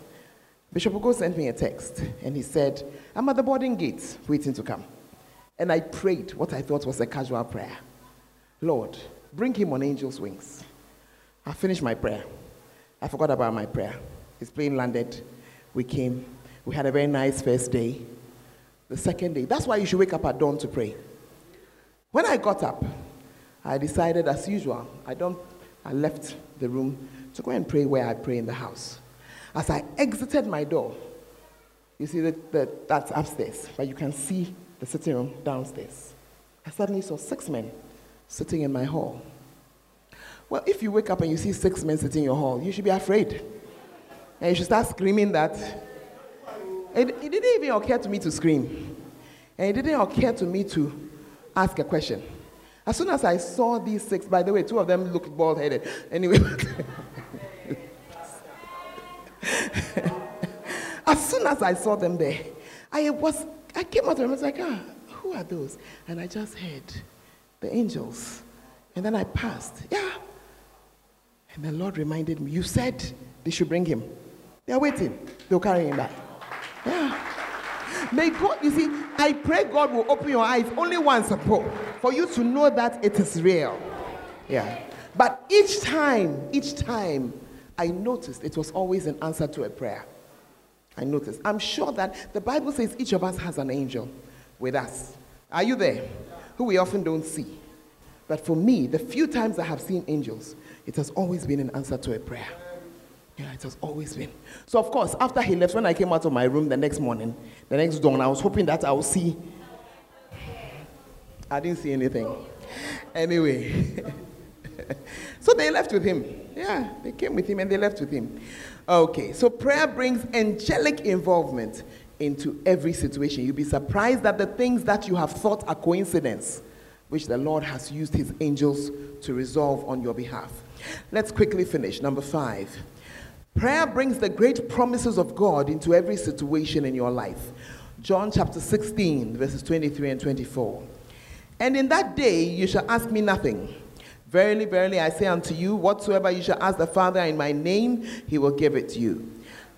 Bishop Ogo sent me a text and he said, I'm at the boarding gate waiting to come. And I prayed what I thought was a casual prayer. Lord, bring him on angel's wings. I finished my prayer. I forgot about my prayer. His plane landed. We came. We had a very nice first day. The second day, that's why you should wake up at dawn to pray. When I got up, I decided, as usual, I don't. I left the room to go and pray where I pray in the house. As I exited my door, you see that, that that's upstairs, but you can see the sitting room downstairs. I suddenly saw six men sitting in my hall. Well, if you wake up and you see six men sitting in your hall, you should be afraid. And you should start screaming that. It, it didn't even occur to me to scream. And it didn't occur to me to ask a question. As soon as I saw these six, by the way, two of them looked bald headed. Anyway, as soon as I saw them there, I was, I came out of and I was like, ah, who are those? And I just heard the angels. And then I passed. Yeah. And the Lord reminded me, you said they should bring him. They're waiting. They'll carry him back. Yeah. May God, you see, I pray God will open your eyes only once a support for you to know that it is real. Yeah. But each time, each time, I noticed it was always an answer to a prayer. I noticed. I'm sure that the Bible says each of us has an angel with us. Are you there? Who we often don't see. But for me, the few times I have seen angels, it has always been an answer to a prayer. Yeah, it has always been. So, of course, after he left, when I came out of my room the next morning, the next dawn, I was hoping that I would see. I didn't see anything. Anyway, so they left with him. Yeah, they came with him and they left with him. Okay, so prayer brings angelic involvement into every situation. You'll be surprised that the things that you have thought are coincidence, which the Lord has used his angels to resolve on your behalf. Let's quickly finish. Number five. Prayer brings the great promises of God into every situation in your life. John chapter 16, verses 23 and 24. And in that day you shall ask me nothing. Verily, verily, I say unto you, whatsoever you shall ask the Father in my name, he will give it to you.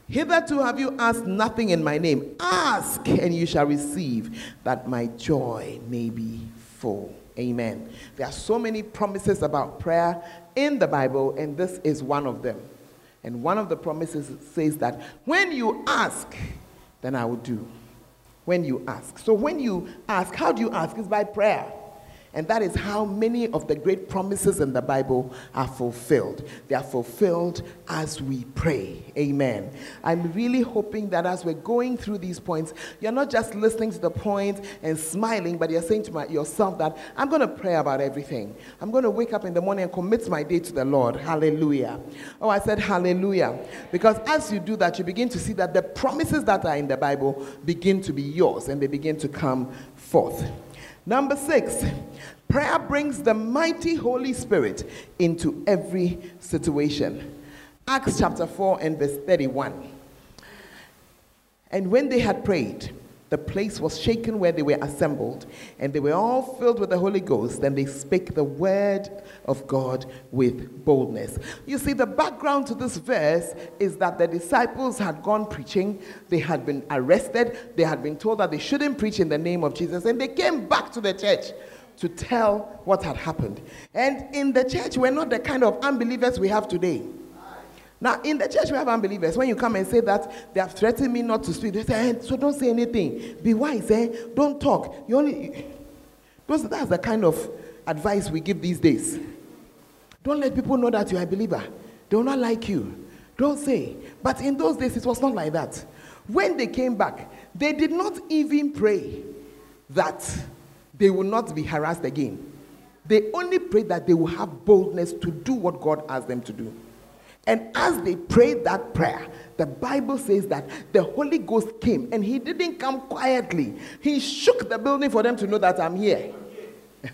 Hitherto have you asked nothing in my name. Ask, and you shall receive, that my joy may be full. Amen. There are so many promises about prayer in the Bible, and this is one of them. And one of the promises says that when you ask, then I will do. When you ask. So when you ask, how do you ask? It's by prayer. And that is how many of the great promises in the Bible are fulfilled. They are fulfilled as we pray. Amen. I'm really hoping that as we're going through these points, you're not just listening to the and smiling, but you're saying to my, yourself that I'm going to pray about everything. I'm going to wake up in the morning and commit my day to the Lord. Hallelujah. Oh, I said hallelujah. Because as you do that, you begin to see that the promises that are in the Bible begin to be yours and they begin to come forth. Number six, prayer brings the mighty Holy Spirit into every situation. Acts chapter 4 and verse 31. And when they had prayed, the place was shaken where they were assembled, and they were all filled with the Holy Ghost, and they spake the word of God with boldness. You see, the background to this verse is that the disciples had gone preaching, they had been arrested, they had been told that they shouldn't preach in the name of Jesus, and they came back to the church to tell what had happened. And in the church, we're not the kind of unbelievers we have today. Now, in the church, we have unbelievers. When you come and say that they have threatened me not to speak, they say, eh, so don't say anything. Be wise, eh? Don't talk. You only. Those, that's the kind of advice we give these days. Don't let people know that you are a believer. They will not like you. Don't say. But in those days, it was not like that. When they came back, they did not even pray that they will not be harassed again. They only prayed that they will have boldness to do what God asked them to do. And as they prayed that prayer, the Bible says that the Holy Ghost came and he didn't come quietly. He shook the building for them to know that I'm here.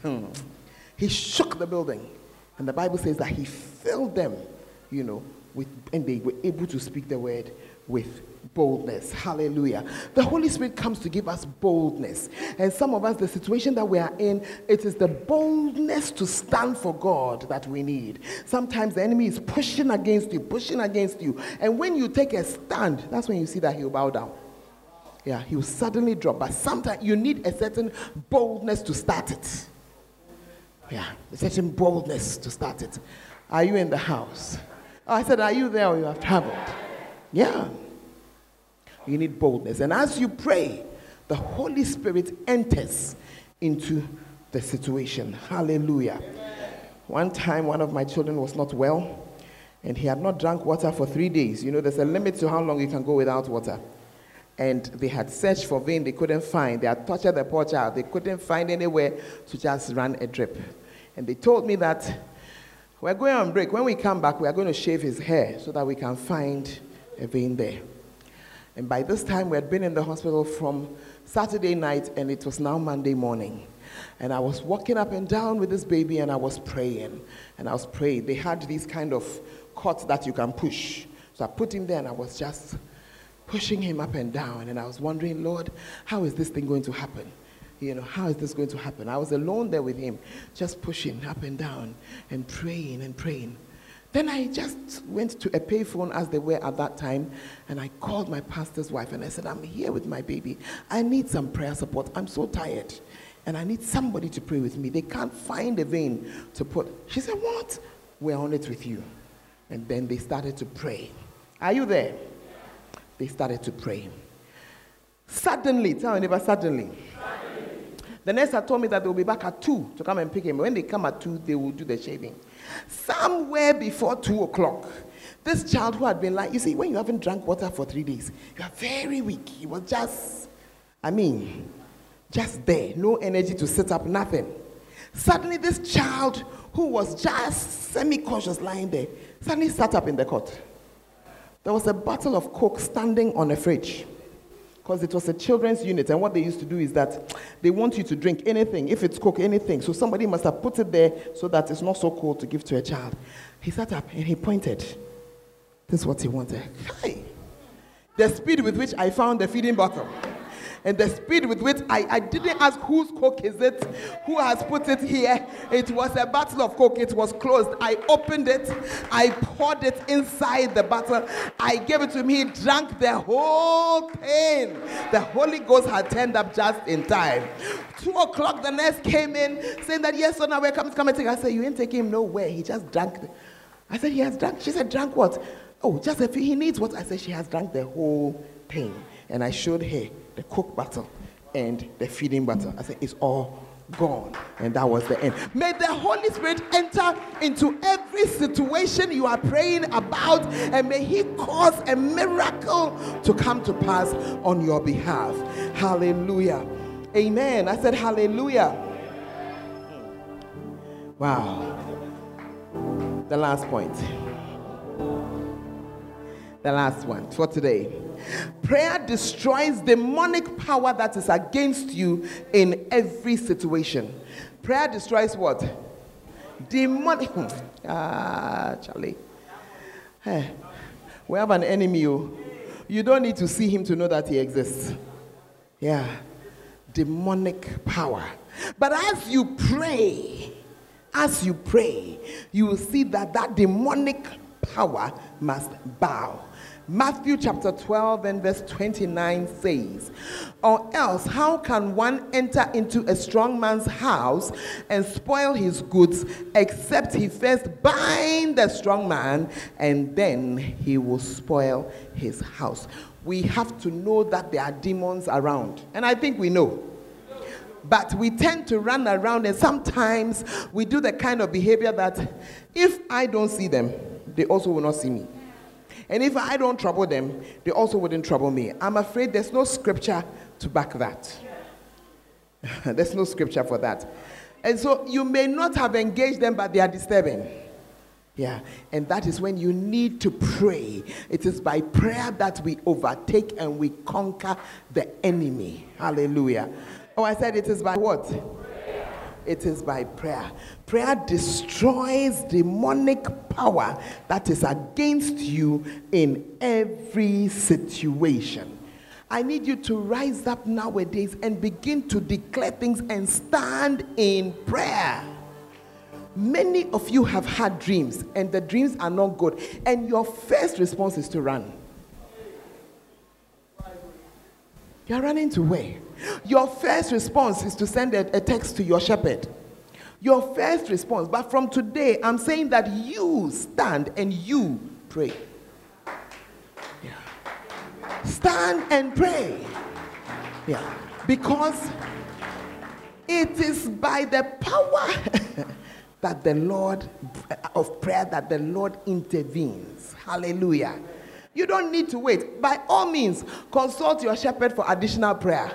he shook the building. And the Bible says that he filled them, you know, with, and they were able to speak the word with boldness. Hallelujah. The Holy Spirit comes to give us boldness. And some of us, the situation that we are in, it is the boldness to stand for God that we need. Sometimes the enemy is pushing against you, pushing against you. And when you take a stand, that's when you see that he'll bow down. Yeah, he will suddenly drop. But sometimes you need a certain boldness to start it. Yeah, a certain boldness to start it. Are you in the house? Oh, I said, Are you there or you have traveled? Yeah. You need boldness. And as you pray, the Holy Spirit enters into the situation. Hallelujah. One time, one of my children was not well, and he had not drank water for three days. You know, there's a limit to how long you can go without water. And they had searched for vein, they couldn't find. They had tortured the poor child, they couldn't find anywhere to just run a drip. And they told me that we're going on break. When we come back, we are going to shave his hair so that we can find a vein there. And by this time, we had been in the hospital from Saturday night, and it was now Monday morning. And I was walking up and down with this baby and I was praying. And I was praying. They had these kind of cots that you can push. So I put him there and I was just pushing him up and down. And I was wondering, Lord, how is this thing going to happen? You know, how is this going to happen? I was alone there with him, just pushing up and down and praying and praying. Then I just went to a payphone as they were at that time, and I called my pastor's wife and I said, I'm here with my baby. I need some prayer support. I'm so tired, and I need somebody to pray with me. They can't find a vein to put. She said, What? We're on it with you. And then they started to pray. Are you there? They started to pray. Suddenly, tell your neighbor, suddenly. The nurse had told me that they'll be back at 2 to come and pick him. When they come at 2, they will do the shaving. Somewhere before 2 o'clock, this child who had been like, you see, when you haven't drank water for three days, you are very weak. He was just, I mean, just there, no energy to sit up, nothing. Suddenly, this child who was just semi conscious lying there suddenly sat up in the cot. There was a bottle of Coke standing on a fridge because it was a children's unit. And what they used to do is that they want you to drink anything, if it's Coke, anything. So somebody must have put it there so that it's not so cold to give to a child. He sat up and he pointed. This is what he wanted. Hi. The speed with which I found the feeding bottle and the speed with which I, I didn't ask whose coke is it, who has put it here. It was a bottle of coke. It was closed. I opened it. I poured it inside the bottle. I gave it to him. He drank the whole thing. The Holy Ghost had turned up just in time. Two o'clock, the nurse came in saying that yes, so now we're coming to come and take. I said, you ain't taking him nowhere. He just drank. I said, he has drank. She said, drank what? Oh, just a few. He needs what? I said, she has drank the whole thing. And I showed her the Coke bottle and the feeding bottle. I said, it's all gone. And that was the end. May the Holy Spirit enter into every situation you are praying about, and may He cause a miracle to come to pass on your behalf. Hallelujah. Amen. I said, Hallelujah. Wow. The last point. The last one for today. Prayer destroys demonic power that is against you in every situation. Prayer destroys what? Demonic. ah, Charlie. Hey, we have an enemy. You. you don't need to see him to know that he exists. Yeah. Demonic power. But as you pray, as you pray, you will see that that demonic power must bow. Matthew chapter 12 and verse 29 says, Or else, how can one enter into a strong man's house and spoil his goods, except he first bind the strong man, and then he will spoil his house? We have to know that there are demons around. And I think we know but we tend to run around and sometimes we do the kind of behavior that if I don't see them, they also will not see me. And if I don't trouble them, they also wouldn't trouble me. I'm afraid there's no scripture to back that. there's no scripture for that. And so you may not have engaged them, but they are disturbing. Yeah, and that is when you need to pray. It is by prayer that we overtake and we conquer the enemy. Hallelujah. Oh, I said it is by what? It is by prayer. Prayer destroys demonic power that is against you in every situation. I need you to rise up nowadays and begin to declare things and stand in prayer. Many of you have had dreams, and the dreams are not good, and your first response is to run. You're running to where? Your first response is to send a, a text to your shepherd. Your first response. But from today, I'm saying that you stand and you pray. Yeah. Stand and pray. Yeah. Because it is by the power that the Lord, of prayer, that the Lord intervenes. Hallelujah. You don't need to wait. By all means, consult your shepherd for additional prayer.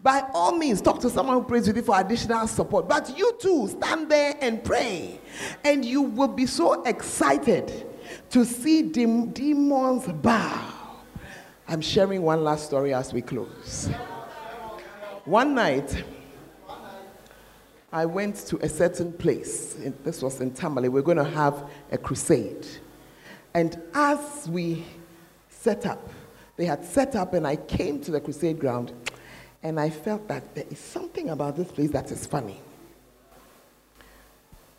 By all means, talk to someone who prays with you for additional support. But you too, stand there and pray. And you will be so excited to see dem- demons bow. I'm sharing one last story as we close. One night, I went to a certain place. This was in Tamale. We are going to have a crusade. And as we set up, they had set up, and I came to the crusade ground, and I felt that there is something about this place that is funny.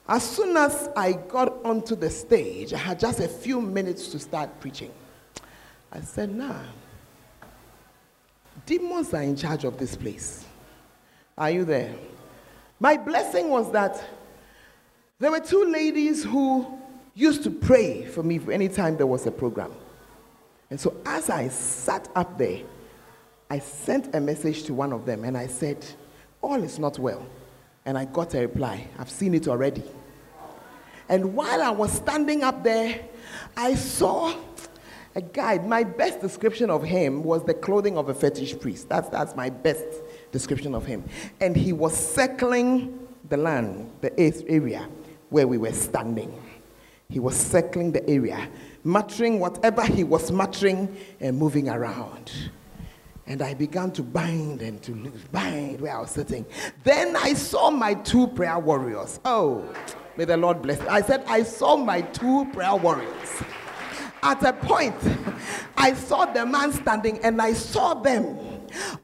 As soon as I got onto the stage, I had just a few minutes to start preaching. I said, nah, demons are in charge of this place. Are you there? My blessing was that there were two ladies who used to pray for me anytime there was a program. And so as I sat up there, I sent a message to one of them and I said, All is not well. And I got a reply, I've seen it already. And while I was standing up there, I saw a guy. My best description of him was the clothing of a fetish priest. That's, that's my best description of him. And he was circling the land, the area where we were standing. He was circling the area, muttering whatever he was muttering and moving around. And I began to bind and to loose, bind where I was sitting. Then I saw my two prayer warriors. Oh, may the Lord bless. I said, I saw my two prayer warriors. At a point, I saw the man standing and I saw them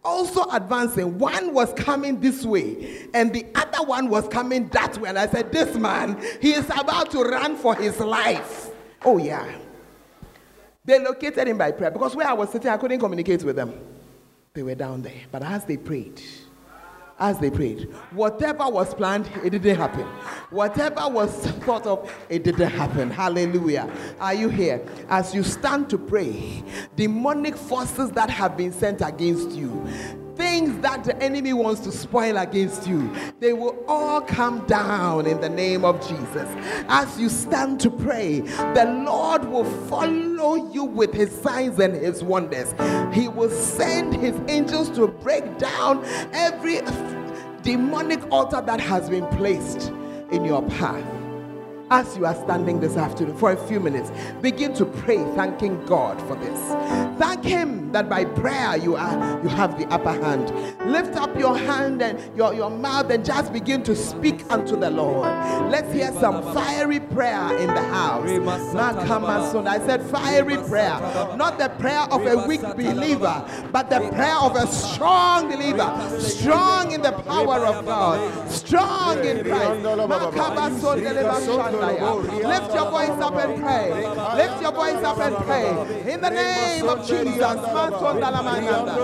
also advancing. One was coming this way and the other one was coming that way. And I said, This man, he is about to run for his life. Oh, yeah. They located him by prayer because where I was sitting, I couldn't communicate with them. They were down there. But as they prayed, as they prayed, whatever was planned, it didn't happen. Whatever was thought of, it didn't happen. Hallelujah. Are you here? As you stand to pray, demonic forces that have been sent against you, things that the enemy wants to spoil against you, they will all come down in the name of Jesus. As you stand to pray, the Lord will follow you with his signs and his wonders. He will send his angels to break down every demonic altar that has been placed in your path as you are standing this afternoon for a few minutes begin to pray thanking god for this. Thank him that by prayer you are you have the upper hand. Lift up your hand and your, your mouth and just begin to speak unto the lord. Let's hear some fiery prayer in the house. I said fiery prayer. Not the prayer of a weak believer but the prayer of a strong believer. Strong in the power of god. Strong in christ. Lift your voice up and pray. Lift your voice up and pray. In the name of jesus. Masondalamanda.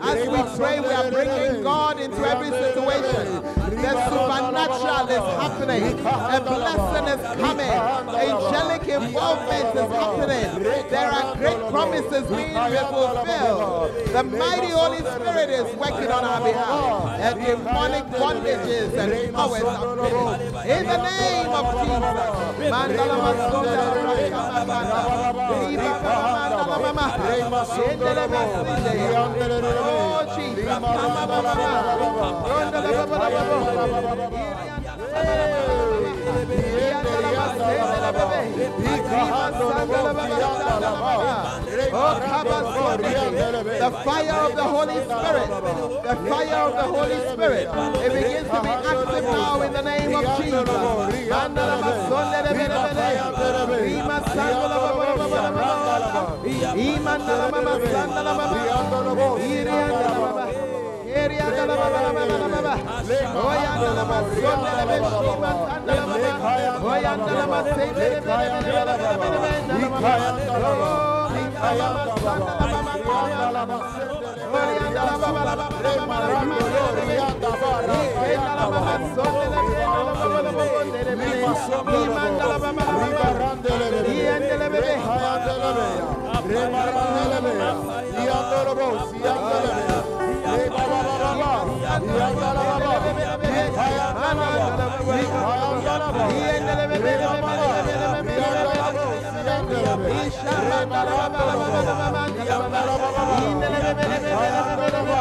As we pray, we are bringing God into every situation. The supernatural is happening. A blessing is coming. Angelic involvement is happening. There are great promises being fulfilled. The mighty Holy Spirit is working on our behalf. And demonic bondages and powers are broken. In the name of Jesus. Oh, the fire of the Holy Spirit, the fire of the Holy Spirit, it begins to be active now in the name of Jesus. Iman dalam Rebaranelebe, Yandorobo, Yandelebe, Rebarababa, Yandarababa, Yandarababa, Yandarababa, Yandelebe, Yandarabo, Yandelebe, Rebarababa, Yandarababa, Yandelebe, Yandarababa,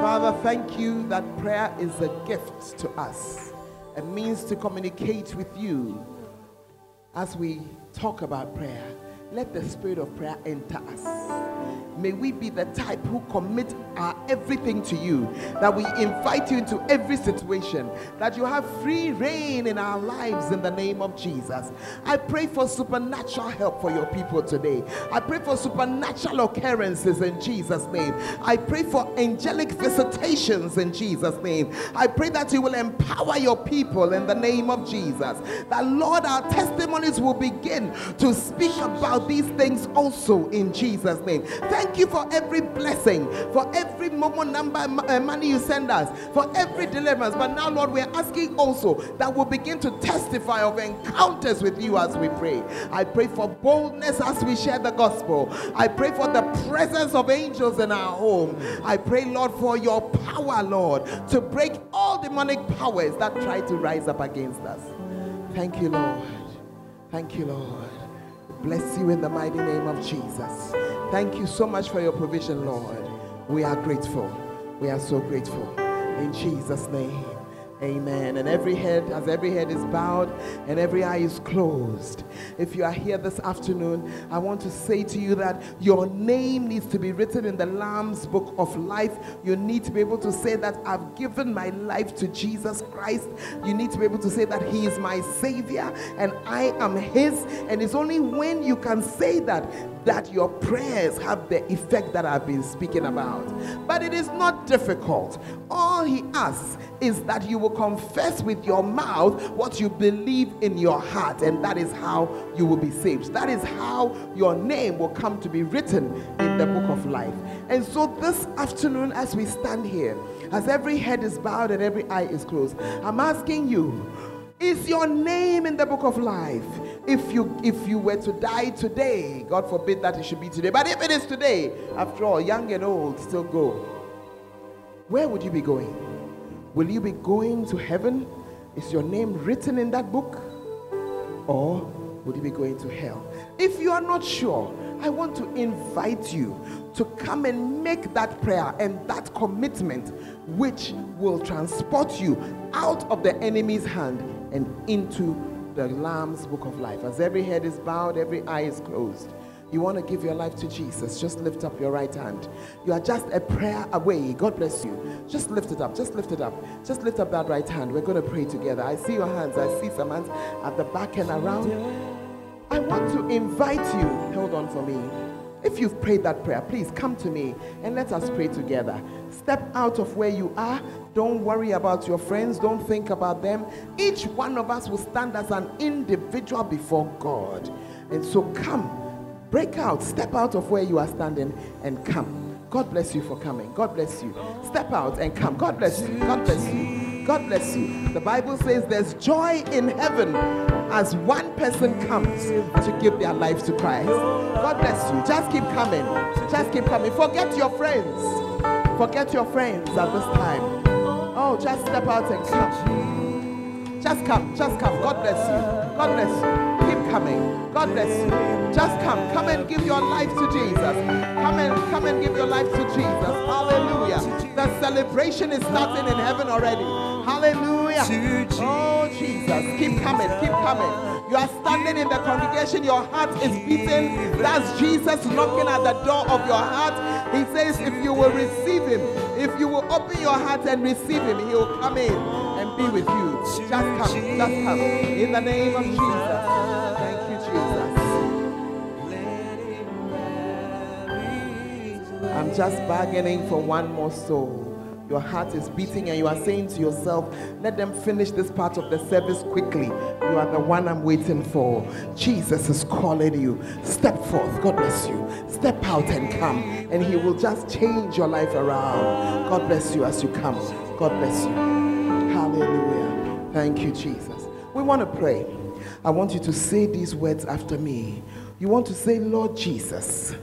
Father, thank you that prayer is a gift to us, a means to communicate with you. As we talk about prayer, let the spirit of prayer enter us. May we be the type who commit our everything to you, that we invite you into every situation, that you have free reign in our lives in the name of Jesus. I pray for supernatural help for your people today. I pray for supernatural occurrences in Jesus' name. I pray for angelic visitations in Jesus' name. I pray that you will empower your people in the name of Jesus. That, Lord, our testimonies will begin to speak about these things also in Jesus' name. Thank you for every blessing, for every moment number uh, money you send us, for every deliverance. But now, Lord, we're asking also that we'll begin to testify of encounters with you as we pray. I pray for boldness as we share the gospel. I pray for the presence of angels in our home. I pray, Lord, for your power, Lord, to break all demonic powers that try to rise up against us. Thank you, Lord. Thank you, Lord. Bless you in the mighty name of Jesus. Thank you so much for your provision, Lord. We are grateful. We are so grateful. In Jesus' name. Amen. And every head, as every head is bowed and every eye is closed. If you are here this afternoon, I want to say to you that your name needs to be written in the Lamb's book of life. You need to be able to say that I've given my life to Jesus Christ. You need to be able to say that He is my Savior and I am His. And it's only when you can say that that your prayers have the effect that I've been speaking about. But it is not difficult. All He asks is that you will confess with your mouth what you believe in your heart, and that is how you will be saved. That is how your name will come to be written in the book of life. And so, this afternoon, as we stand here, as every head is bowed and every eye is closed, I'm asking you, is your name in the book of life? If you if you were to die today, God forbid that it should be today, but if it is today, after all, young and old still go. Where would you be going? Will you be going to heaven? Is your name written in that book? Or would you be going to hell? If you are not sure, I want to invite you to come and make that prayer and that commitment, which will transport you out of the enemy's hand and into the Lamb's book of life. As every head is bowed, every eye is closed. You want to give your life to Jesus, just lift up your right hand. You are just a prayer away. God bless you. Just lift it up. Just lift it up. Just lift up that right hand. We're going to pray together. I see your hands. I see some hands at the back and around. I want to invite you. Hold on for me. If you've prayed that prayer, please come to me and let us pray together. Step out of where you are. Don't worry about your friends. Don't think about them. Each one of us will stand as an individual before God. And so come Break out, step out of where you are standing and come. God bless you for coming. God bless you. Step out and come. God bless you. God bless you. God bless you. The Bible says there's joy in heaven as one person comes to give their life to Christ. God bless you. Just keep coming. Just keep coming. Forget your friends. Forget your friends at this time. Oh, just step out and come. Just come. Just come. God bless you. God bless you. Keep coming. God bless you. Just come. Come and give your life to Jesus. Come and come and give your life to Jesus. Hallelujah. The celebration is starting in heaven already. Hallelujah. Oh Jesus. Keep coming. Keep coming. You are standing in the congregation, your heart is beating. That's Jesus knocking at the door of your heart. He says, if you will receive him, if you will open your heart and receive him, he will come in and be with you. Just come, just come. In the name of Jesus. Thank you, Jesus. I'm just bargaining for one more soul. Your heart is beating, and you are saying to yourself, Let them finish this part of the service quickly. You are the one I'm waiting for. Jesus is calling you. Step forth. God bless you. Step out and come, and He will just change your life around. God bless you as you come. God bless you. Hallelujah. Thank you, Jesus. We want to pray. I want you to say these words after me. You want to say, Lord Jesus.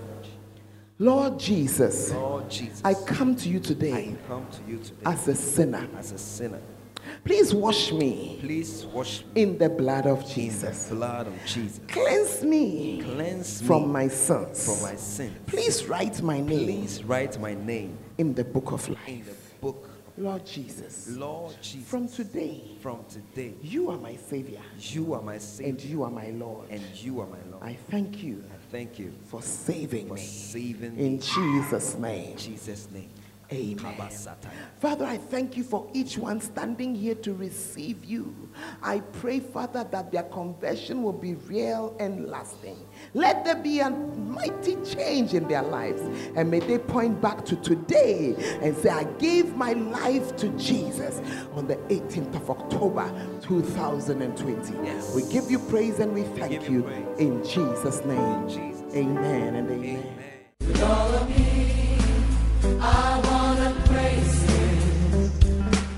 Lord Jesus, Lord Jesus, I come to you I today come to you today as a sinner. as a sinner. Please wash me Please wash me in the blood of Jesus. blood of Jesus. Cleanse me Cleanse from me my sins. from my sin. Please write my name Please write my name in the book of in life. the book. Lord Jesus, Lord Jesus, from today, from today, you are my Savior you are my savior. and you are my Lord. and you are my Lord. I thank you thank you for saving for me. saving me In Jesus' name, in Jesus' name. amen. Father, I thank you for each one standing here to receive you. I pray, Father, that their conversion will be real and lasting. Let there be a mighty change in their lives. And may they point back to today and say, I gave my life to Jesus on the 18th of October 2020. Yes. We give you praise and we thank give you, you in Jesus' name. In Jesus'. Amen and amen. Amen.